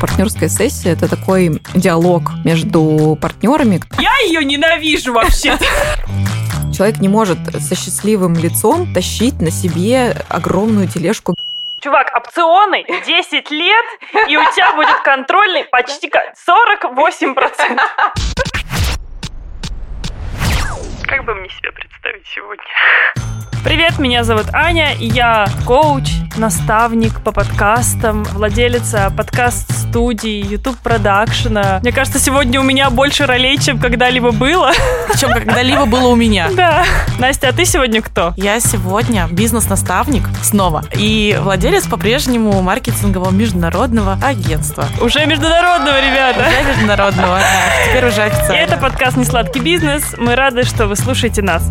Партнерская сессия – это такой диалог между партнерами. Я ее ненавижу вообще. Человек не может со счастливым лицом тащить на себе огромную тележку Чувак, опционы 10 лет, и у тебя будет контрольный почти 48%. Как бы мне себя представить сегодня? Привет, меня зовут Аня, я коуч, наставник по подкастам, владелица подкаст-студии, YouTube продакшена. Мне кажется, сегодня у меня больше ролей, чем когда-либо было. Чем когда-либо было у меня. Да. Настя, а ты сегодня кто? Я сегодня бизнес-наставник снова и владелец по-прежнему маркетингового международного агентства. Уже международного, ребята. Уже международного, да. Теперь уже официально. Это подкаст «Несладкий бизнес». Мы рады, что вы слушаете нас.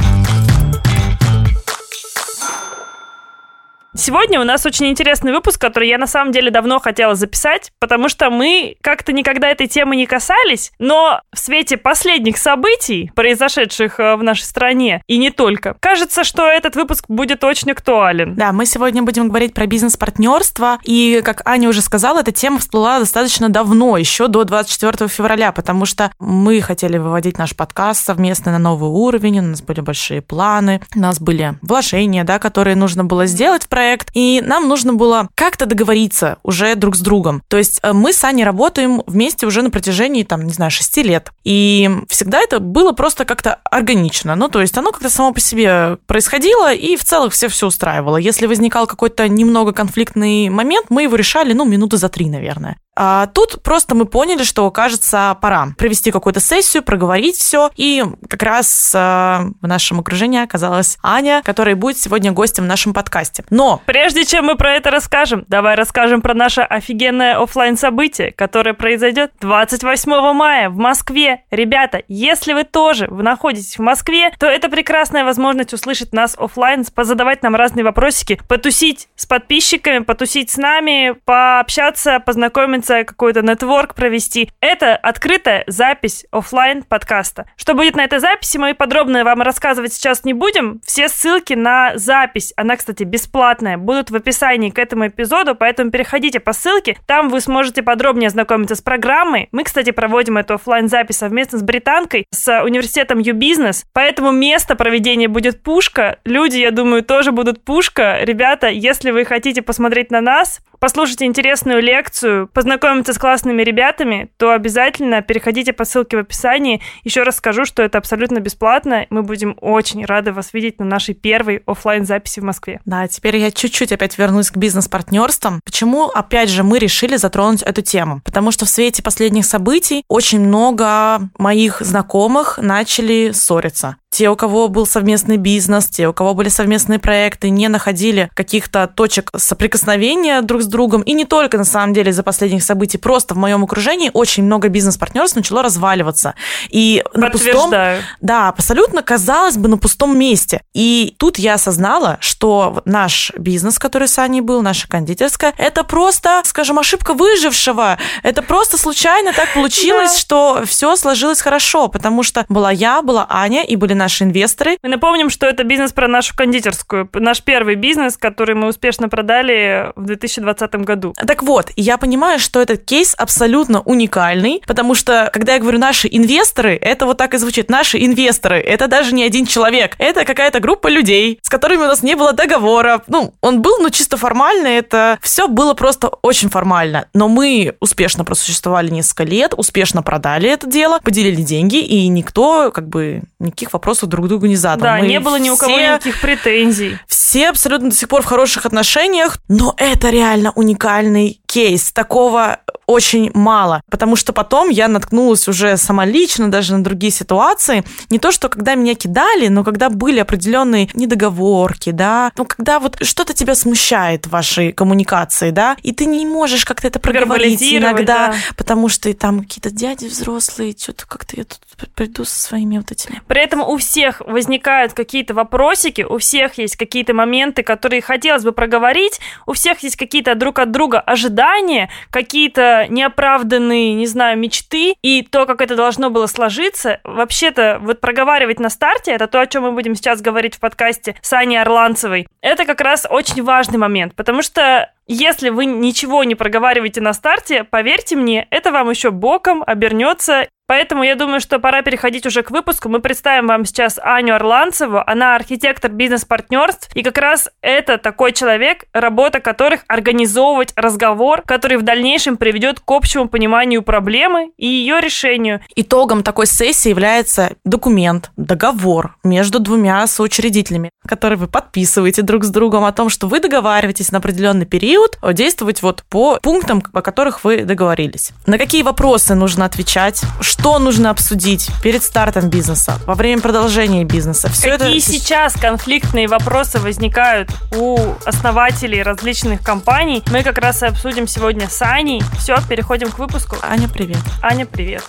Сегодня у нас очень интересный выпуск, который я на самом деле давно хотела записать, потому что мы как-то никогда этой темы не касались, но в свете последних событий, произошедших э, в нашей стране, и не только, кажется, что этот выпуск будет очень актуален. Да, мы сегодня будем говорить про бизнес-партнерство, и, как Аня уже сказала, эта тема всплыла достаточно давно, еще до 24 февраля, потому что мы хотели выводить наш подкаст совместно на новый уровень, у нас были большие планы, у нас были вложения, да, которые нужно было сделать в проект, проект, и нам нужно было как-то договориться уже друг с другом. То есть э, мы с Аней работаем вместе уже на протяжении, там, не знаю, шести лет. И всегда это было просто как-то органично. Ну, то есть оно как-то само по себе происходило, и в целом все все устраивало. Если возникал какой-то немного конфликтный момент, мы его решали, ну, минуты за три, наверное. А тут просто мы поняли, что, кажется, пора провести какую-то сессию, проговорить все. И как раз э, в нашем окружении оказалась Аня, которая будет сегодня гостем в нашем подкасте. Но... Прежде чем мы про это расскажем, давай расскажем про наше офигенное офлайн событие, которое произойдет 28 мая в Москве. Ребята, если вы тоже вы находитесь в Москве, то это прекрасная возможность услышать нас офлайн, позадавать нам разные вопросики, потусить с подписчиками, потусить с нами, пообщаться, познакомиться конференция, какой-то нетворк провести. Это открытая запись офлайн подкаста. Что будет на этой записи, мы подробно вам рассказывать сейчас не будем. Все ссылки на запись, она, кстати, бесплатная, будут в описании к этому эпизоду, поэтому переходите по ссылке, там вы сможете подробнее ознакомиться с программой. Мы, кстати, проводим эту офлайн запись совместно с британкой, с университетом U-Business, поэтому место проведения будет пушка. Люди, я думаю, тоже будут пушка. Ребята, если вы хотите посмотреть на нас, послушать интересную лекцию, познакомиться с классными ребятами, то обязательно переходите по ссылке в описании. Еще раз скажу, что это абсолютно бесплатно. Мы будем очень рады вас видеть на нашей первой офлайн записи в Москве. Да, теперь я чуть-чуть опять вернусь к бизнес-партнерствам. Почему, опять же, мы решили затронуть эту тему? Потому что в свете последних событий очень много моих знакомых начали ссориться те, у кого был совместный бизнес, те, у кого были совместные проекты, не находили каких-то точек соприкосновения друг с другом. И не только, на самом деле, из-за последних событий, просто в моем окружении очень много бизнес-партнерств начало разваливаться. И на пустом... Да, абсолютно, казалось бы, на пустом месте. И тут я осознала, что наш бизнес, который с Аней был, наша кондитерская, это просто, скажем, ошибка выжившего. Это просто случайно так получилось, что все сложилось хорошо, потому что была я, была Аня, и были наши инвесторы. Мы напомним, что это бизнес про нашу кондитерскую. Наш первый бизнес, который мы успешно продали в 2020 году. Так вот, я понимаю, что этот кейс абсолютно уникальный, потому что, когда я говорю наши инвесторы, это вот так и звучит. Наши инвесторы, это даже не один человек, это какая-то группа людей, с которыми у нас не было договора. Ну, он был, но чисто формально, это все было просто очень формально. Но мы успешно просуществовали несколько лет, успешно продали это дело, поделили деньги, и никто, как бы, никаких вопросов вопросов друг другу не задал. Да, Мы не было ни у кого никаких претензий. Все абсолютно до сих пор в хороших отношениях, но это реально уникальный кейс. Такого очень мало, потому что потом я наткнулась уже сама лично даже на другие ситуации. Не то, что когда меня кидали, но когда были определенные недоговорки, да, ну, когда вот что-то тебя смущает в вашей коммуникации, да, и ты не можешь как-то это проговорить иногда, да. потому что и там какие-то дяди взрослые, что-то как-то я тут приду со своими вот этими. При этом у всех возникают какие-то вопросики, у всех есть какие-то моменты, которые хотелось бы проговорить, у всех есть какие-то друг от друга ожидания, ожидания, какие-то неоправданные, не знаю, мечты и то, как это должно было сложиться. Вообще-то, вот проговаривать на старте, это то, о чем мы будем сейчас говорить в подкасте с Аней Орланцевой, это как раз очень важный момент, потому что если вы ничего не проговариваете на старте, поверьте мне, это вам еще боком обернется Поэтому я думаю, что пора переходить уже к выпуску. Мы представим вам сейчас Аню Орланцеву. Она архитектор бизнес-партнерств. И как раз это такой человек, работа которых организовывать разговор, который в дальнейшем приведет к общему пониманию проблемы и ее решению. Итогом такой сессии является документ, договор между двумя соучредителями, который вы подписываете друг с другом о том, что вы договариваетесь на определенный период действовать вот по пунктам, о которых вы договорились. На какие вопросы нужно отвечать, что нужно обсудить перед стартом бизнеса, во время продолжения бизнеса. Все Какие это... сейчас конфликтные вопросы возникают у основателей различных компаний, мы как раз и обсудим сегодня с Аней. Все, переходим к выпуску. Аня, привет. Аня, привет.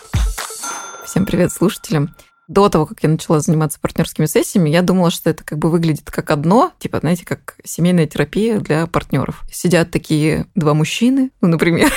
Всем привет слушателям до того, как я начала заниматься партнерскими сессиями, я думала, что это как бы выглядит как одно, типа, знаете, как семейная терапия для партнеров. Сидят такие два мужчины, ну, например,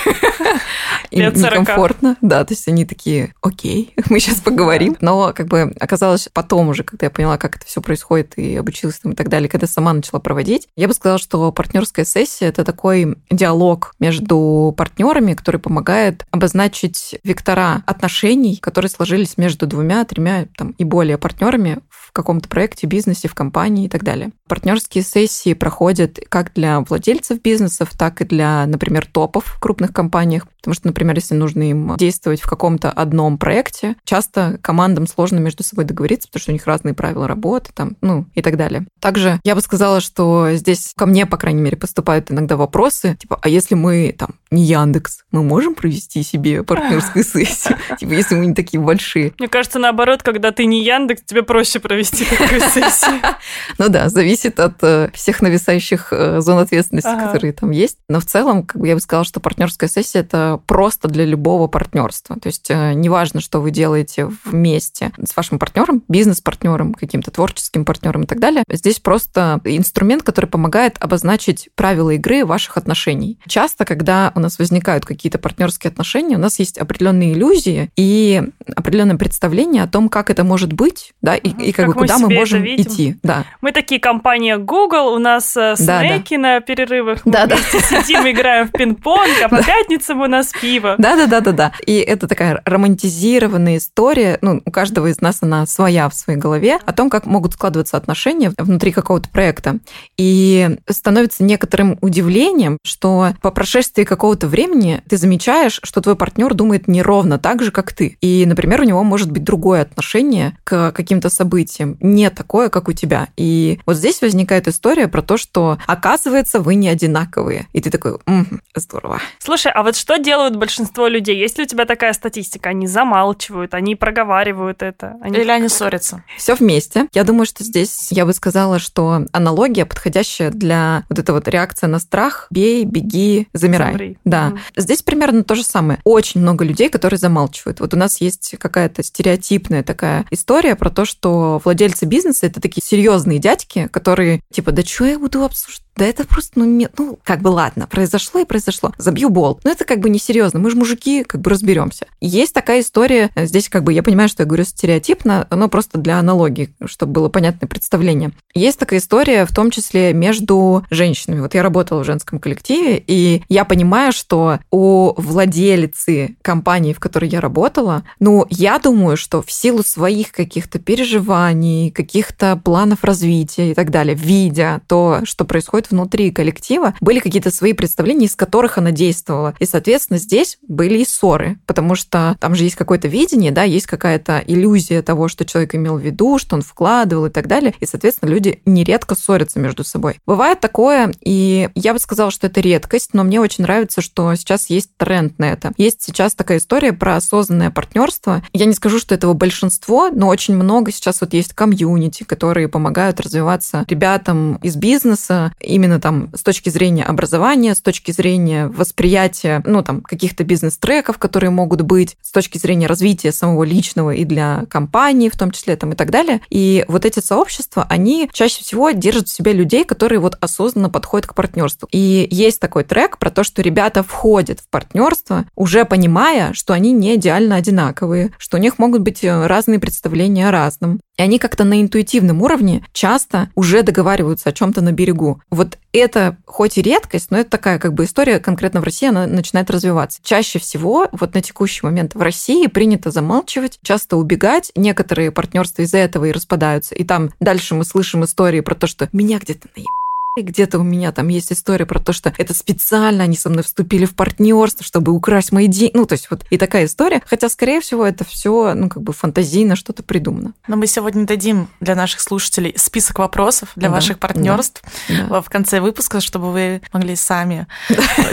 им некомфортно. Да, то есть они такие, окей, мы сейчас поговорим. Но как бы оказалось потом уже, когда я поняла, как это все происходит и обучилась там и так далее, когда сама начала проводить, я бы сказала, что партнерская сессия это такой диалог между партнерами, который помогает обозначить вектора отношений, которые сложились между двумя, тремя там, и более партнерами в каком-то проекте, бизнесе, в компании и так далее. Партнерские сессии проходят как для владельцев бизнесов, так и для, например, топов в крупных компаниях, потому что, например, если нужно им действовать в каком-то одном проекте, часто командам сложно между собой договориться, потому что у них разные правила работы, там, ну, и так далее. Также я бы сказала, что здесь ко мне, по крайней мере, поступают иногда вопросы, типа, а если мы там не Яндекс, мы можем провести себе партнерскую сессию? Типа, если мы не такие большие. Мне кажется, наоборот, когда ты не Яндекс, тебе проще провести такую сессию. Ну да, зависит от э, всех нависающих э, зон ответственности, которые там есть. Но в целом, как бы я бы сказала, что партнерская сессия это просто для любого партнерства. То есть э, неважно, что вы делаете вместе с вашим партнером, бизнес-партнером, каким-то творческим партнером и так далее. Здесь просто инструмент, который помогает обозначить правила игры ваших отношений. Часто, когда у нас возникают какие-то партнерские отношения, у нас есть определенные иллюзии и определенное представление о том, как это может быть, да, и, и как, как куда мы можем идти. Да. Мы такие компания Google, у нас э, снеки да, да. на перерывах, мы да, да. сидим, играем в пинг-понг, а по пятницам у нас пиво. Да, да, да, да, да. И это такая романтизированная история, ну, у каждого из нас она своя в своей голове, о том, как могут складываться отношения внутри какого-то проекта. И становится некоторым удивлением, что по прошествии какого-то времени ты замечаешь, что твой партнер думает не ровно так же, как ты. И, например, у него может быть другое отношение к каким-то событиям, не такое, как у тебя. И вот здесь возникает история про то, что оказывается вы не одинаковые. И ты такой, м-м, здорово. Слушай, а вот что делают большинство людей? Есть ли у тебя такая статистика? Они замалчивают, они проговаривают это? Они... Или они ссорятся? Все вместе. Я думаю, что здесь я бы сказала, что аналогия подходящая для вот этой вот реакции на страх. Бей, беги, замирай. Замри. Да. Угу. Здесь примерно то же самое. Очень много людей, которые замалчивают. Вот у нас есть какая-то стереотипная такая история про то, что владельцы бизнеса это такие серьезные дядьки, которые типа, да что я буду обсуждать? Да это просто, ну, не, ну, как бы ладно, произошло и произошло. Забью болт. Но это как бы несерьезно. Мы же мужики, как бы разберемся. Есть такая история, здесь как бы я понимаю, что я говорю стереотипно, но просто для аналогии, чтобы было понятное представление. Есть такая история, в том числе между женщинами. Вот я работала в женском коллективе, и я понимаю, что у владелицы компании, в которой я работала, ну, я думаю, что в силу своих каких-то переживаний, каких-то планов развития и так далее, видя то, что происходит внутри коллектива, были какие-то свои представления, из которых она действовала. И, соответственно, здесь были и ссоры, потому что там же есть какое-то видение, да, есть какая-то иллюзия того, что человек имел в виду, что он вкладывал и так далее. И, соответственно, люди нередко ссорятся между собой. Бывает такое, и я бы сказала, что это редкость, но мне очень нравится, что сейчас есть тренд на это. Есть сейчас такая история про осознанное партнерство. Я не скажу, что этого большинство, но очень много сейчас вот есть комьюнити, которые помогают развиваться ребятам из бизнеса именно там с точки зрения образования, с точки зрения восприятия, ну, там, каких-то бизнес-треков, которые могут быть, с точки зрения развития самого личного и для компании в том числе, там, и так далее. И вот эти сообщества, они чаще всего держат в себе людей, которые вот осознанно подходят к партнерству. И есть такой трек про то, что ребята входят в партнерство, уже понимая, что они не идеально одинаковые, что у них могут быть э, разные представления о разном. И они как-то на интуитивном уровне часто уже договариваются о чем-то на берегу. Вот это хоть и редкость, но это такая как бы история конкретно в России, она начинает развиваться. Чаще всего вот на текущий момент в России принято замалчивать, часто убегать. Некоторые партнерства из-за этого и распадаются. И там дальше мы слышим истории про то, что меня где-то наебали где-то у меня там есть история про то, что это специально они со мной вступили в партнерство, чтобы украсть мои деньги. Ну, то есть вот и такая история. Хотя, скорее всего, это все, ну, как бы фантазийно что-то придумано. Но мы сегодня дадим для наших слушателей список вопросов для да, ваших партнерств да, в конце выпуска, чтобы вы могли сами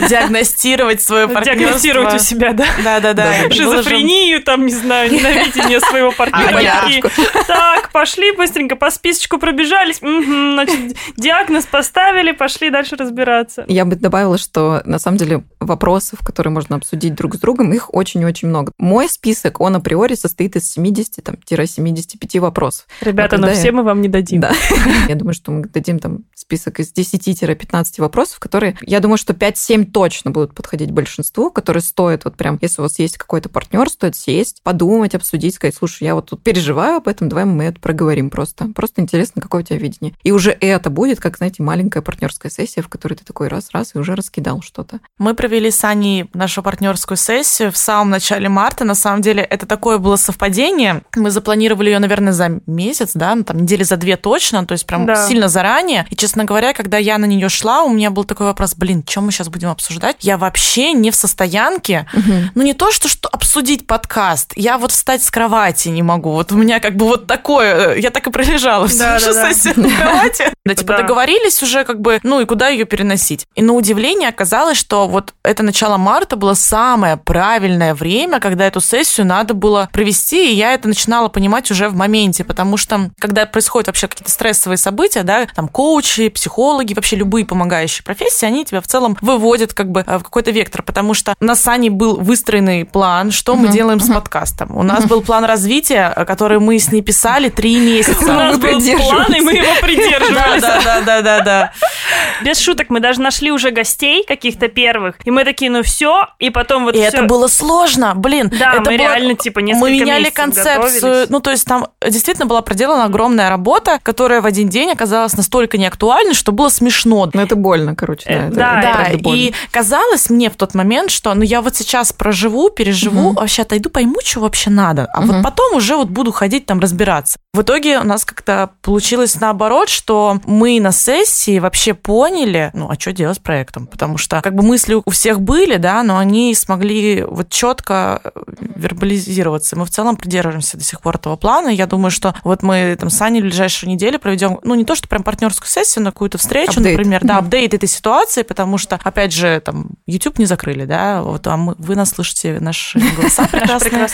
диагностировать свое партнерство. Диагностировать у себя, да? Да, да, да. Шизофрению, там, не знаю, ненавидение своего партнера. Так, пошли быстренько по списочку пробежались. Значит, диагноз поставили оставили, пошли дальше разбираться. Я бы добавила, что на самом деле вопросов, которые можно обсудить друг с другом, их очень-очень много. Мой список, он априори состоит из 70-75 вопросов. Ребята, но, но все я... мы вам не дадим. Да. Я думаю, что мы дадим там список из 10-15 вопросов, которые, я думаю, что 5-7 точно будут подходить большинству, которые стоят вот прям, если у вас есть какой-то партнер, стоит сесть, подумать, обсудить, сказать, слушай, я вот тут переживаю об этом, давай мы это проговорим просто. Просто интересно, какое у тебя видение. И уже это будет, как, знаете, маленькая партнерская сессия, в которой ты такой раз-раз и уже раскидал что-то. Мы провели с Аней нашу партнерскую сессию в самом начале марта. На самом деле это такое было совпадение. Мы запланировали ее, наверное, за месяц, да, ну, там недели за две точно, то есть прям да. сильно заранее. И, честно говоря, когда я на нее шла, у меня был такой вопрос, блин, чем мы сейчас будем обсуждать? Я вообще не в состоянке, угу. ну не то, что, что обсудить подкаст, я вот встать с кровати не могу. Вот у меня как бы вот такое, э, я так и пролежала всю да, да, сессию да. на кровати. Да, типа договорились уже как бы, ну и куда ее переносить? И на удивление оказалось, что вот это начало марта было самое правильное время, когда эту сессию надо было провести, и я это начинала понимать уже в моменте, потому что когда происходят вообще какие-то стрессовые события, да, там коучи, психологи, вообще любые помогающие профессии, они тебя в целом выводят как бы в какой-то вектор, потому что на Сане был выстроенный план, что мы делаем с подкастом. У нас был план развития, который мы с ней писали три месяца. У нас был план, и мы его придерживались. Да, да, да, да, да. Без шуток, мы даже нашли уже гостей каких-то первых, и мы такие, ну все, и потом вот И это было сложно, блин. Да, это мы реально типа несколько Мы меняли концепцию, ну то есть там действительно была проделана огромная работа, которая в один день оказалась настолько неактуальной, что было смешно. Ну это больно, короче, да. Это, да, да. и казалось мне в тот момент, что ну я вот сейчас проживу, переживу, угу. вообще отойду, пойму, что вообще надо, а угу. вот потом уже вот буду ходить там разбираться. В итоге у нас как-то получилось наоборот, что мы на сессии вообще поняли, ну, а что делать с проектом, потому что как бы мысли у всех были, да, но они смогли вот четко э, вербализироваться. Мы в целом придерживаемся до сих пор этого плана. Я думаю, что вот мы там с Аней в ближайшие недели проведем, ну, не то, что прям партнерскую сессию, но какую-то встречу, апдейт. например, да, апдейт этой ситуации, потому что, опять же, там, YouTube не закрыли, да, вот, а мы, вы нас слышите, наши голоса прекрасные.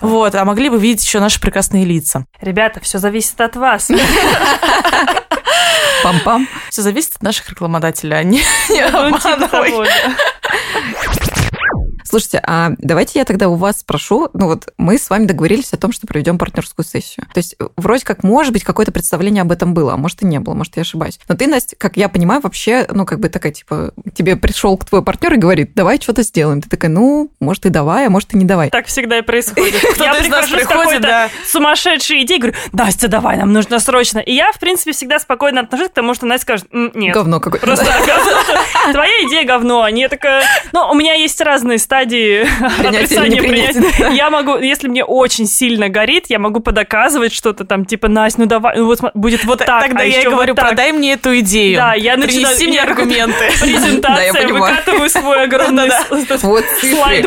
Вот, а могли бы видеть еще наши прекрасные лица. Ребята, все зависит от вас. Пам-пам. Все зависит от наших рекламодателей, а не, ну, типа Слушайте, а давайте я тогда у вас спрошу, ну вот мы с вами договорились о том, что проведем партнерскую сессию. То есть вроде как, может быть, какое-то представление об этом было, а может и не было, может я ошибаюсь. Но ты, Настя, как я понимаю, вообще, ну как бы такая, типа, тебе пришел к твой партнер и говорит, давай что-то сделаем. Ты такая, ну, может и давай, а может и не давай. Так всегда и происходит. Я прихожу с какой-то сумасшедшей идеей, говорю, Настя, давай, нам нужно срочно. И я, в принципе, всегда спокойно отношусь к тому, что Настя скажет, нет. Говно какое-то. Просто твоя идея говно. Они такая, ну, у меня есть разные стадии стадии отрицания принятия. Я могу, если мне очень сильно горит, я могу подоказывать что-то там, типа, Настя, ну давай, ну вот будет вот так. Тогда а я говорю, вот продай мне эту идею. Да, я начинаю... Принеси мне аргументы. Презентация, выкатываю свой огромный вот.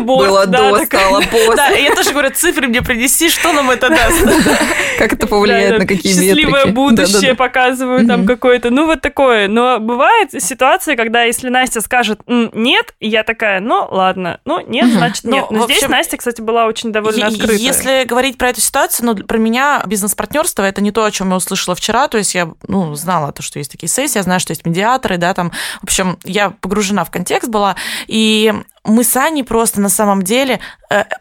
Было до, стало после. Да, я тоже говорю, цифры мне принеси, что нам это даст? Как это повлияет на какие метрики? Счастливое будущее показываю там какое-то. Ну, вот такое. Но бывает ситуация, когда если Настя скажет «нет», я такая, ну, ладно, ну, нет, значит нет. Но, Но здесь Настя, кстати, была очень довольно открытая. Если говорить про эту ситуацию, ну, про меня бизнес-партнерство это не то, о чем я услышала вчера. То есть я ну, знала то, что есть такие сессии, я знаю, что есть медиаторы, да, там. В общем, я погружена в контекст была. И мы с Аней просто на самом деле,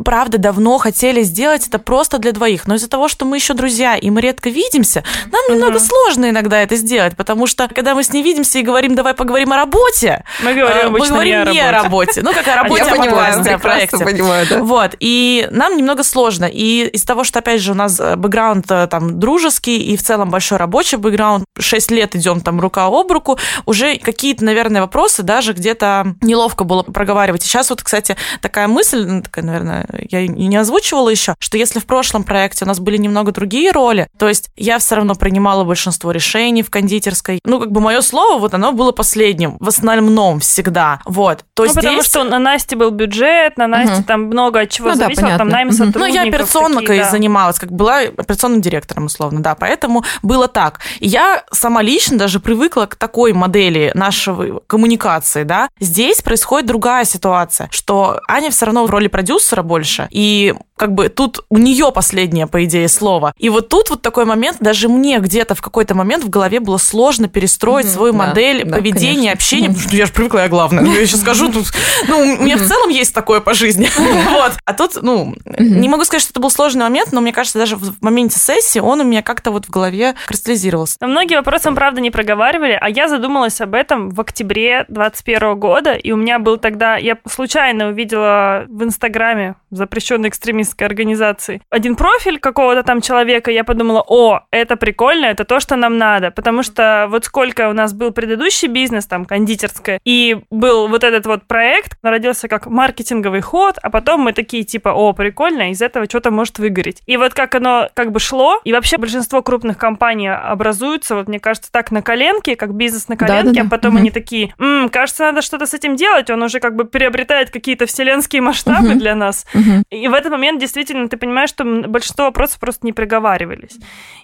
правда, давно хотели сделать это просто для двоих. Но из-за того, что мы еще друзья, и мы редко видимся, нам uh-huh. немного сложно иногда это сделать, потому что когда мы с ней видимся и говорим, давай поговорим о работе, мы говорим, э, мы говорим не, о работе. Ну, как о работе, о подкасте, о проекте. Понимаю, да. Вот, и нам немного сложно. И из-за того, что, опять же, у нас э, бэкграунд там дружеский и в целом большой рабочий бэкграунд, 6 лет идем там рука об руку, уже какие-то, наверное, вопросы даже где-то неловко было проговаривать сейчас вот, кстати, такая мысль, ну, такая, наверное, я и не озвучивала еще, что если в прошлом проекте у нас были немного другие роли, то есть я все равно принимала большинство решений в кондитерской. Ну, как бы мое слово, вот оно было последним, в основном всегда. Вот. То ну, здесь... потому что на Насте был бюджет, на Насте угу. там много от чего ну, зависело, да, там найм угу. сотрудников. Ну, я операционкой такие, да. занималась, как была операционным директором, условно, да, поэтому было так. И я сама лично даже привыкла к такой модели нашего коммуникации, да. Здесь происходит другая ситуация, что Аня все равно в роли продюсера больше, и как бы тут у нее последнее, по идее, слово. И вот тут вот такой момент, даже мне где-то в какой-то момент в голове было сложно перестроить mm-hmm, свою да, модель да, поведения, конечно. общения, потому что я же привыкла, я главное. Я сейчас скажу, тут, ну, у меня в целом есть такое по жизни. Вот. А тут, ну, не могу сказать, что это был сложный момент, но мне кажется, даже в моменте сессии он у меня как-то вот в голове кристаллизировался. Но многие вопросы мы, правда, не проговаривали, а я задумалась об этом в октябре 2021 года, и у меня был тогда, я случайно увидела в Инстаграме запрещенный экстремист экстремистской организации. Один профиль какого-то там человека, я подумала, о, это прикольно, это то, что нам надо, потому что вот сколько у нас был предыдущий бизнес, там, кондитерская, и был вот этот вот проект, родился как маркетинговый ход, а потом мы такие, типа, о, прикольно, из этого что-то может выгореть. И вот как оно как бы шло, и вообще большинство крупных компаний образуются, вот мне кажется, так на коленке, как бизнес на коленке, да, да, да. а потом угу. они такие, М, кажется, надо что-то с этим делать, он уже как бы приобретает какие-то вселенские масштабы угу. для нас. Угу. И в этот момент действительно ты понимаешь, что большинство вопросов просто не приговаривались.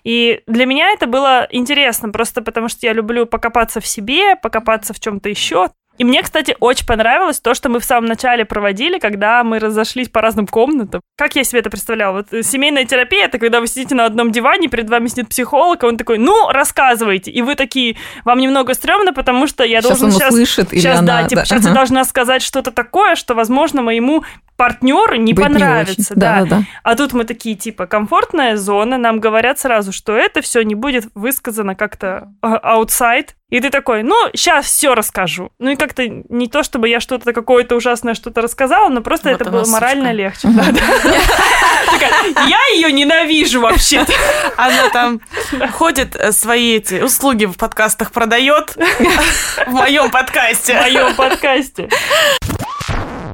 И для меня это было интересно, просто потому что я люблю покопаться в себе, покопаться в чем-то еще. И мне, кстати, очень понравилось то, что мы в самом начале проводили, когда мы разошлись по разным комнатам. Как я себе это представляла? Вот э, семейная терапия — это когда вы сидите на одном диване, перед вами сидит психолог, и он такой, ну, рассказывайте. И вы такие, вам немного стрёмно, потому что я сейчас должен сейчас... Услышит, сейчас, да, типа, да. сейчас я должна сказать что-то такое, что, возможно, моему партнеру не Быть понравится. Не да. Да, да. А тут мы такие, типа, комфортная зона, нам говорят сразу, что это все не будет высказано как-то аутсайд. И ты такой, ну, сейчас все расскажу. Ну и как-то не то, чтобы я что-то какое-то ужасное что-то рассказала, но просто это было морально легче. Я ее ненавижу вообще. Она там ходит э, свои эти услуги в подкастах продает в моем подкасте. В моем подкасте.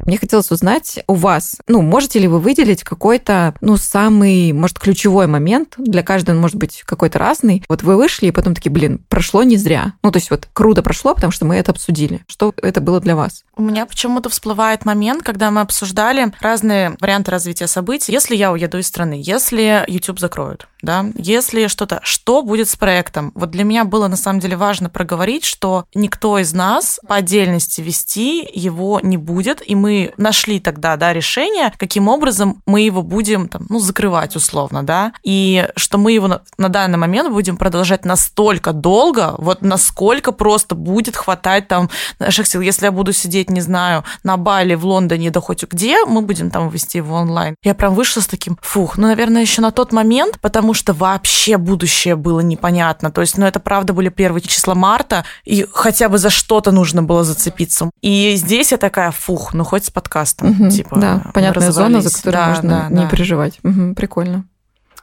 Мне хотелось узнать у вас, ну, можете ли вы выделить какой-то, ну, самый, может, ключевой момент, для каждого он может быть какой-то разный. Вот вы вышли, и потом такие, блин, прошло не зря. Ну, то есть вот круто прошло, потому что мы это обсудили. Что это было для вас? У меня почему-то всплывает момент, когда мы обсуждали разные варианты развития событий. Если я уеду из страны, если YouTube закроют, да, если что-то, что будет с проектом? Вот для меня было на самом деле важно проговорить, что никто из нас по отдельности вести его не будет, и мы нашли тогда, да, решение, каким образом мы его будем, там, ну, закрывать условно, да, и что мы его на, на данный момент будем продолжать настолько долго, вот насколько просто будет хватать там наших сил. Если я буду сидеть, не знаю, на Бали, в Лондоне, да хоть где, мы будем там вести его онлайн. Я прям вышла с таким, фух, ну, наверное, еще на тот момент, потому что вообще будущее было непонятно. То есть, ну, это правда были первые числа марта, и хотя бы за что-то нужно было зацепиться. И здесь я такая, фух, ну, хоть с подкастом. Угу, типа, да, понятная зона, за которую да, можно да, не да. переживать. Угу, прикольно.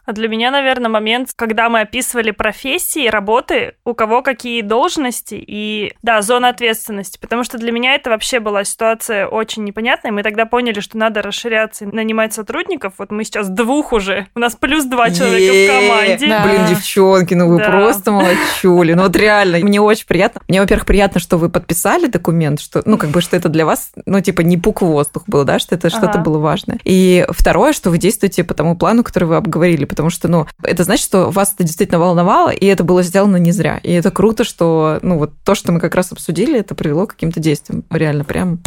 А для меня, наверное, момент, когда мы описывали профессии, работы, у кого какие должности и, да, зона ответственности. Потому что для меня это вообще была ситуация очень непонятная. Мы тогда поняли, что надо расширяться и нанимать сотрудников. Вот мы сейчас двух уже. У нас плюс два человека в команде. Да. Блин, девчонки, ну вы да. просто молодчули. Ну вот реально, мне очень приятно. Мне, во-первых, приятно, что вы подписали документ, что, ну, как бы, что это для вас, ну, типа, не пук в воздух был, да, что это ага. что-то было важное. И второе, что вы действуете по тому плану, который вы обговорили, потому что, ну, это значит, что вас это действительно волновало, и это было сделано не зря. И это круто, что, ну, вот то, что мы как раз обсудили, это привело к каким-то действиям. Реально, прям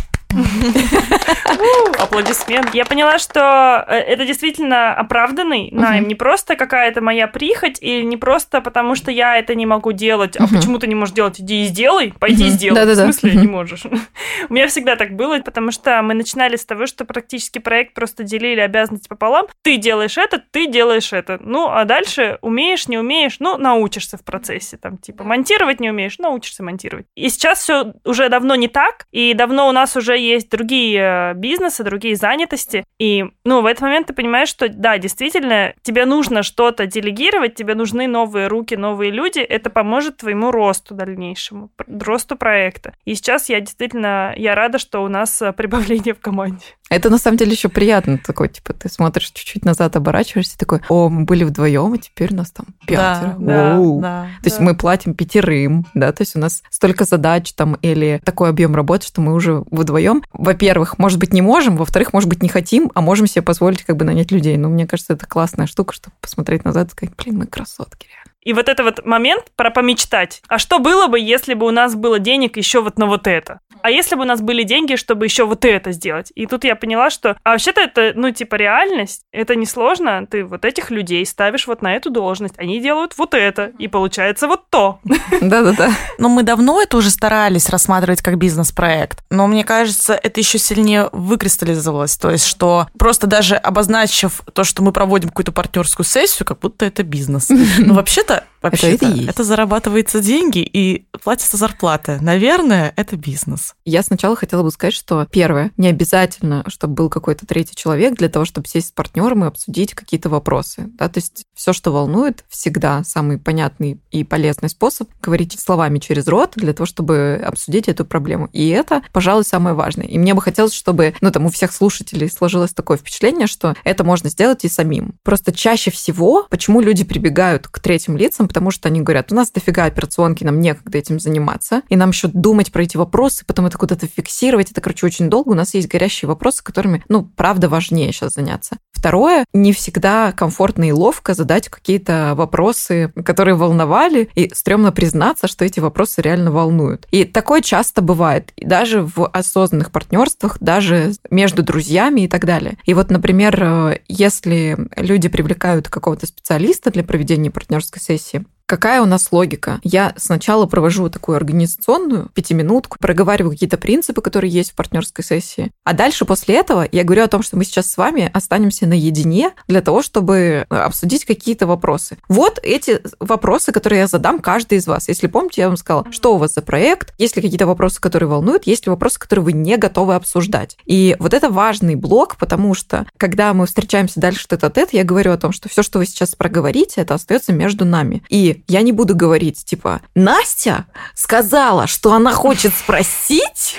Аплодисмент. Я поняла, что э, это действительно оправданный найм. Не просто какая-то моя прихоть, или не просто потому, что я это не могу делать, а почему ты не можешь делать, иди и сделай, пойди и сделай. В смысле не можешь? У меня всегда так было, потому что мы начинали с того, что практически проект просто делили обязанности пополам. Ты делаешь это, ты делаешь это. Ну, а дальше умеешь, не умеешь, ну, научишься в процессе. Там, типа, монтировать не умеешь, научишься монтировать. И сейчас все уже давно не так, и давно у нас уже есть другие э, бизнесы, другие занятости. И, ну, в этот момент ты понимаешь, что, да, действительно, тебе нужно что-то делегировать, тебе нужны новые руки, новые люди. Это поможет твоему росту дальнейшему, росту проекта. И сейчас я действительно, я рада, что у нас э, прибавление в команде. Это на самом деле еще приятно. Такой, типа, ты смотришь чуть-чуть назад, оборачиваешься, такой, о, мы были вдвоем, а теперь у нас там пятеро. Да, да, да, то есть мы платим пятерым, да, то есть у нас столько задач там или такой объем работы, что мы уже вдвоем. Во-первых, может быть, не можем, во-вторых, может быть, не хотим, а можем себе позволить как бы нанять людей. Ну, мне кажется, это классная штука, чтобы посмотреть назад и сказать, блин, мы красотки, реально. И вот это вот момент про помечтать. А что было бы, если бы у нас было денег еще вот на вот это? А если бы у нас были деньги, чтобы еще вот это сделать? И тут я поняла, что а вообще-то это, ну, типа, реальность. Это несложно. Ты вот этих людей ставишь вот на эту должность. Они делают вот это. И получается вот то. Да-да-да. Но мы давно это уже старались рассматривать как бизнес-проект. Но мне кажется, это еще сильнее выкристаллизовалось. То есть, что просто даже обозначив то, что мы проводим какую-то партнерскую сессию, как будто это бизнес. Но вообще-то look вообще это, это, это зарабатывается деньги и платится зарплата. Наверное, это бизнес. Я сначала хотела бы сказать, что первое, не обязательно, чтобы был какой-то третий человек для того, чтобы сесть с партнером и обсудить какие-то вопросы. Да? То есть все, что волнует, всегда самый понятный и полезный способ говорить словами через рот для того, чтобы обсудить эту проблему. И это, пожалуй, самое важное. И мне бы хотелось, чтобы, ну, там, у всех слушателей сложилось такое впечатление, что это можно сделать и самим. Просто чаще всего, почему люди прибегают к третьим лицам, потому что они говорят, у нас дофига операционки, нам некогда этим заниматься, и нам еще думать про эти вопросы, потом это куда-то фиксировать, это, короче, очень долго. У нас есть горящие вопросы, которыми, ну, правда, важнее сейчас заняться. Второе, не всегда комфортно и ловко задать какие-то вопросы, которые волновали, и стрёмно признаться, что эти вопросы реально волнуют. И такое часто бывает, даже в осознанных партнерствах, даже между друзьями и так далее. И вот, например, э, если люди привлекают какого-то специалиста для проведения партнерской сессии, Какая у нас логика? Я сначала провожу такую организационную пятиминутку, проговариваю какие-то принципы, которые есть в партнерской сессии. А дальше после этого я говорю о том, что мы сейчас с вами останемся наедине для того, чтобы обсудить какие-то вопросы. Вот эти вопросы, которые я задам каждый из вас. Если помните, я вам сказала, что у вас за проект, есть ли какие-то вопросы, которые волнуют, есть ли вопросы, которые вы не готовы обсуждать. И вот это важный блок, потому что когда мы встречаемся дальше тет-а-тет, я говорю о том, что все, что вы сейчас проговорите, это остается между нами. И я не буду говорить, типа, Настя сказала, что она хочет спросить.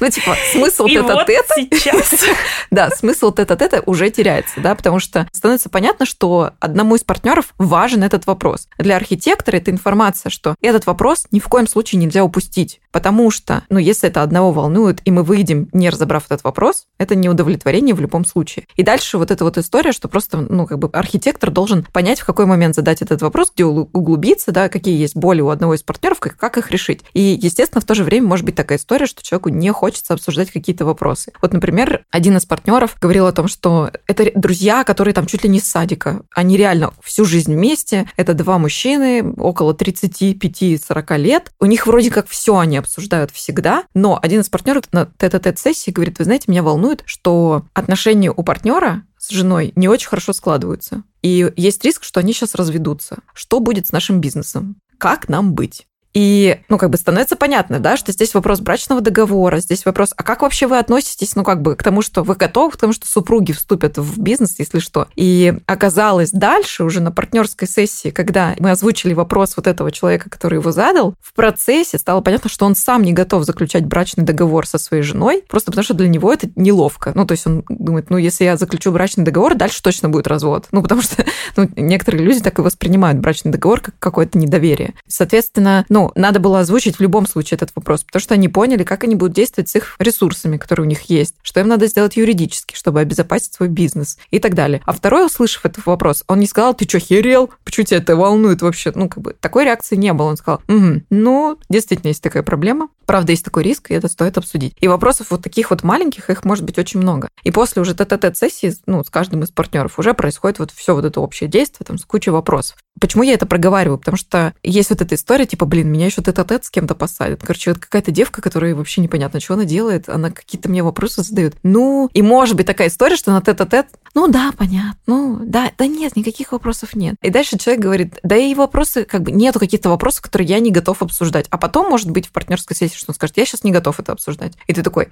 Ну, типа, смысл тета-тета... Вот сейчас. Да, смысл тета-тета уже теряется, да, потому что становится понятно, что одному из партнеров важен этот вопрос. Для архитектора это информация, что этот вопрос ни в коем случае нельзя упустить, потому что, ну, если это одного волнует, и мы выйдем, не разобрав этот вопрос, это неудовлетворение в любом случае. И дальше вот эта вот история, что просто, ну, как бы архитектор должен понять, в какой момент задать этот вопрос, где углубиться, да, какие есть боли у одного из партнеров, как, как их решить. И, естественно, в то же время может быть такая история, что человеку не хочется обсуждать какие-то вопросы. Вот, например, один из партнеров говорил о том, что это друзья, которые там чуть ли не с садика. Они реально всю жизнь вместе. Это два мужчины, около 35-40 лет. У них вроде как все они обсуждают всегда, но один из партнеров на тет-а-тет сессии говорит, вы знаете, меня волнует, что отношения у партнера с женой не очень хорошо складываются. И есть риск, что они сейчас разведутся. Что будет с нашим бизнесом? Как нам быть? И, ну, как бы становится понятно, да, что здесь вопрос брачного договора, здесь вопрос, а как вообще вы относитесь, ну, как бы к тому, что вы готовы к тому, что супруги вступят в бизнес, если что. И оказалось дальше, уже на партнерской сессии, когда мы озвучили вопрос вот этого человека, который его задал, в процессе стало понятно, что он сам не готов заключать брачный договор со своей женой, просто потому что для него это неловко. Ну, то есть он думает, ну, если я заключу брачный договор, дальше точно будет развод. Ну, потому что ну, некоторые люди так и воспринимают брачный договор как какое-то недоверие. Соответственно, ну, надо было озвучить в любом случае этот вопрос, потому что они поняли, как они будут действовать с их ресурсами, которые у них есть, что им надо сделать юридически, чтобы обезопасить свой бизнес и так далее. А второй, услышав этот вопрос, он не сказал, ты что, херел? Почему тебя это волнует вообще? Ну, как бы такой реакции не было. Он сказал, угу, ну, действительно есть такая проблема. Правда, есть такой риск, и это стоит обсудить. И вопросов вот таких вот маленьких, их может быть очень много. И после уже тет-тет сессии, ну, с каждым из партнеров уже происходит вот все вот это общее действие, там, с кучей вопросов. Почему я это проговариваю? Потому что есть вот эта история, типа, блин, меня еще тет-тет с кем-то посадят. Короче, вот какая-то девка, которая вообще непонятно, что она делает, она какие-то мне вопросы задает. Ну, и может быть такая история, что на тет-тет, ну да, понятно, ну да, да нет, никаких вопросов нет. И дальше человек говорит, да и вопросы, как бы нету каких-то вопросов, которые я не готов обсуждать. А потом, может быть, в партнерской сессии, что он скажет, я сейчас не готов это обсуждать. И ты такой,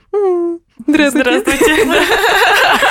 Здравствуйте. Здравствуйте.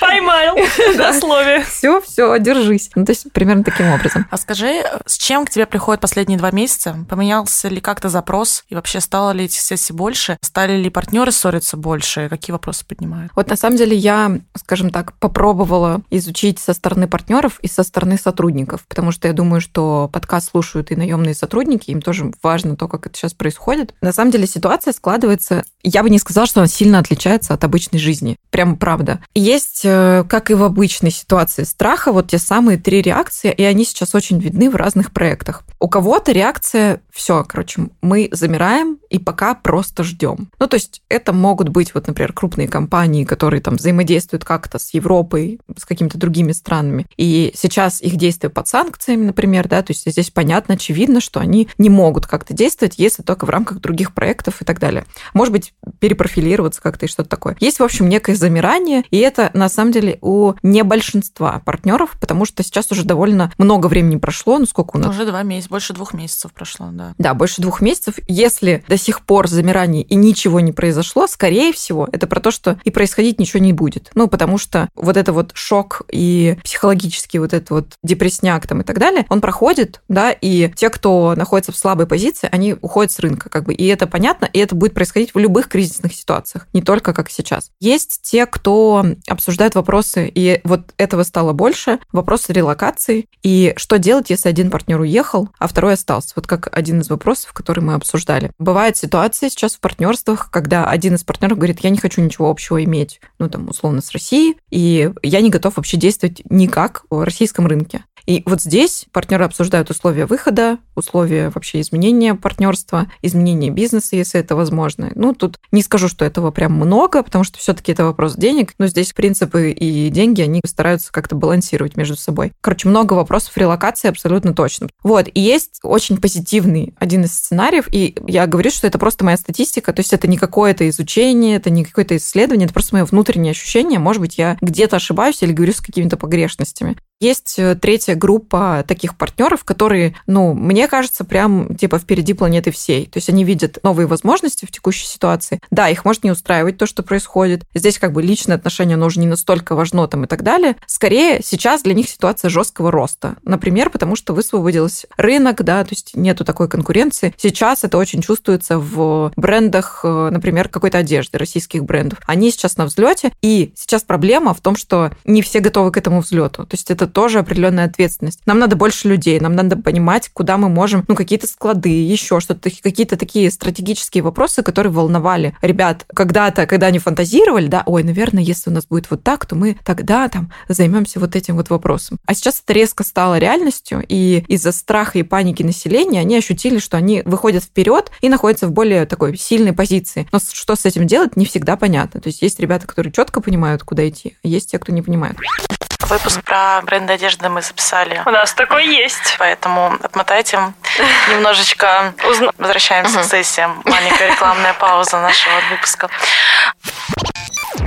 Поймал на слове. Все, все, держись. Ну, то есть примерно таким образом. А скажи, с чем к тебе приходят последние два месяца? Поменялся ли как-то запрос? И вообще стало ли этих сессий больше? Стали ли партнеры ссориться больше? Какие вопросы поднимают? Вот на самом деле я, скажем так, попробовала изучить со стороны партнеров и со стороны сотрудников, потому что я думаю, что подкаст слушают и наемные сотрудники, им тоже важно то, как это сейчас происходит. На самом деле ситуация складывается, я бы не сказала, что она сильно отличается от обычной жизни. Прямо правда. Есть, э, как и в обычной ситуации страха, вот те самые три реакции, и они сейчас очень видны в разных проектах. У кого-то реакция все, короче, мы замираем и пока просто ждем. Ну, то есть это могут быть, вот, например, крупные компании, которые там взаимодействуют как-то с Европой, с какими-то другими странами. И сейчас их действия под санкциями, например, да, то есть здесь понятно, очевидно, что они не могут как-то действовать, если только в рамках других проектов и так далее. Может быть, перепрофилироваться как-то и что-то такое. Есть, в общем, некое замирание, и это на самом деле у не большинства партнеров, потому что сейчас уже довольно много времени прошло, ну сколько у нас? Уже два месяца, больше двух месяцев прошло, да. Да, больше двух месяцев. Если до сих пор замирание и ничего не произошло, скорее всего, это про то, что и происходить ничего не будет. Ну, потому что вот это вот шок и психологический вот этот вот депресняк там и так далее, он проходит, да, и те, кто находится в слабой позиции, они уходят с рынка, как бы, и это понятно, и это будет происходить в любых кризисных ситуациях, не только как сейчас. Есть те, кто обсуждает вопросы, и вот этого стало больше, вопросы релокации, и что делать, если один партнер уехал, а второй остался. Вот как один из вопросов, который мы обсуждали. Бывает ситуация сейчас в партнерствах, когда один из партнеров говорит, я не хочу ничего общего иметь, ну там условно с Россией, и я не готов вообще действовать никак в российском рынке. И вот здесь партнеры обсуждают условия выхода, условия вообще изменения партнерства, изменения бизнеса, если это возможно. Ну, тут не скажу, что этого прям много, потому что все-таки это вопрос денег, но здесь принципы и деньги, они стараются как-то балансировать между собой. Короче, много вопросов релокации абсолютно точно. Вот, и есть очень позитивный один из сценариев, и я говорю, что это просто моя статистика, то есть это не какое-то изучение, это не какое-то исследование, это просто мое внутреннее ощущение. Может быть, я где-то ошибаюсь или говорю с какими-то погрешностями. Есть э, третья группа таких партнеров, которые, ну, мне кажется, прям типа впереди планеты всей. То есть они видят новые возможности в текущей ситуации. Да, их может не устраивать то, что происходит. Здесь как бы личные отношения, оно уже не настолько важно там и так далее. Скорее, сейчас для них ситуация жесткого роста. Например, потому что высвободился рынок, да, то есть нету такой конкуренции. Сейчас это очень чувствуется в брендах, э, например, какой-то одежды, российских брендов. Они сейчас на взлете, и сейчас проблема в том, что не все готовы к этому взлету. То есть это тоже определенная ответственность. Нам надо больше людей, нам надо понимать, куда мы можем, ну, какие-то склады, еще что-то, какие-то такие стратегические вопросы, которые волновали ребят когда-то, когда они фантазировали, да, ой, наверное, если у нас будет вот так, то мы тогда там займемся вот этим вот вопросом. А сейчас это резко стало реальностью, и из-за страха и паники населения они ощутили, что они выходят вперед и находятся в более такой сильной позиции. Но что с этим делать, не всегда понятно. То есть есть ребята, которые четко понимают, куда идти, а есть те, кто не понимает. Выпуск про бренды одежды мы записали. У нас такой есть. Поэтому отмотайте немножечко. Возвращаемся к сессиям. Маленькая рекламная пауза нашего выпуска.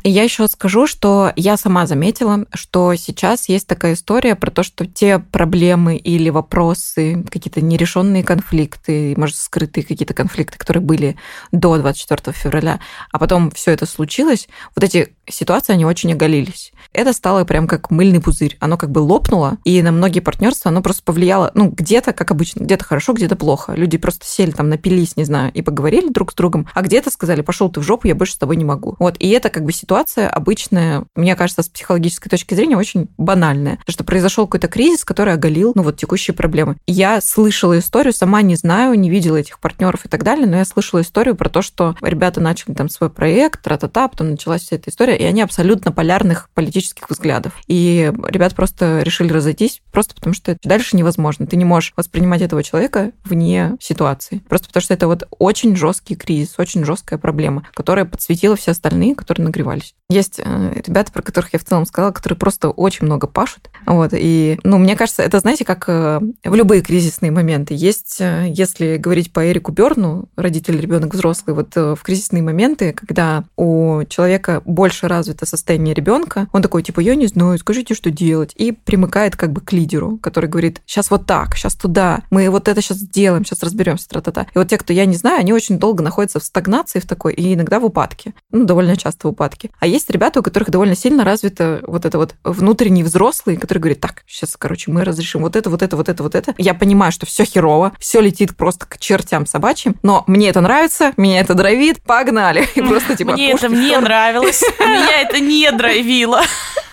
И я еще скажу, что я сама заметила, что сейчас есть такая история про то, что те проблемы или вопросы, какие-то нерешенные конфликты, может, скрытые какие-то конфликты, которые были до 24 февраля, а потом все это случилось, вот эти ситуации, они очень оголились. это стало прям как мыльный пузырь. Оно как бы лопнуло, и на многие партнерства оно просто повлияло, ну, где-то, как обычно, где-то хорошо, где-то плохо. Люди просто сели там, напились, не знаю, и поговорили друг с другом, а где-то сказали, пошел ты в жопу, я больше с тобой не могу. Вот, и это как бы ситуация обычная, мне кажется, с психологической точки зрения очень банальная. Что произошел какой-то кризис, который оголил, ну, вот текущие проблемы. Я слышала историю, сама не знаю, не видела этих партнеров и так далее, но я слышала историю про то, что ребята начали там свой проект, тра-та-та, потом началась вся эта история, и они абсолютно полярных политических взглядов. И ребят просто решили разойтись, просто потому что дальше невозможно. Ты не можешь воспринимать этого человека вне ситуации. Просто потому что это вот очень жесткий кризис, очень жесткая проблема, которая подсветила все остальные, которые нагревались. Есть э, ребята, про которых я в целом сказала, которые просто очень много пашут. Вот, и, ну, мне кажется, это, знаете, как э, в любые кризисные моменты. Есть, э, если говорить по Эрику Берну, родитель, ребенок, взрослый, вот в кризисные моменты, когда у человека больше развито состояние ребенка, он такой, типа, я не знаю, скажите, что делать, и примыкает как бы к лидеру, который говорит, сейчас вот так, сейчас туда, мы вот это сейчас сделаем, сейчас разберемся, тра-та-та. И вот те, кто я не знаю, они очень долго находятся в стагнации в такой, и иногда в упадке, ну, довольно часто в упадке. А есть ребята, у которых довольно сильно развито вот это вот внутренний взрослый, который говорит, так, сейчас, короче, мы разрешим вот это, вот это, вот это, вот это. Я понимаю, что все херово, все летит просто к чертям собачьим, но мне это нравится, меня это драйвит, погнали. И просто типа Мне это мне нравилось, меня это не драйвило.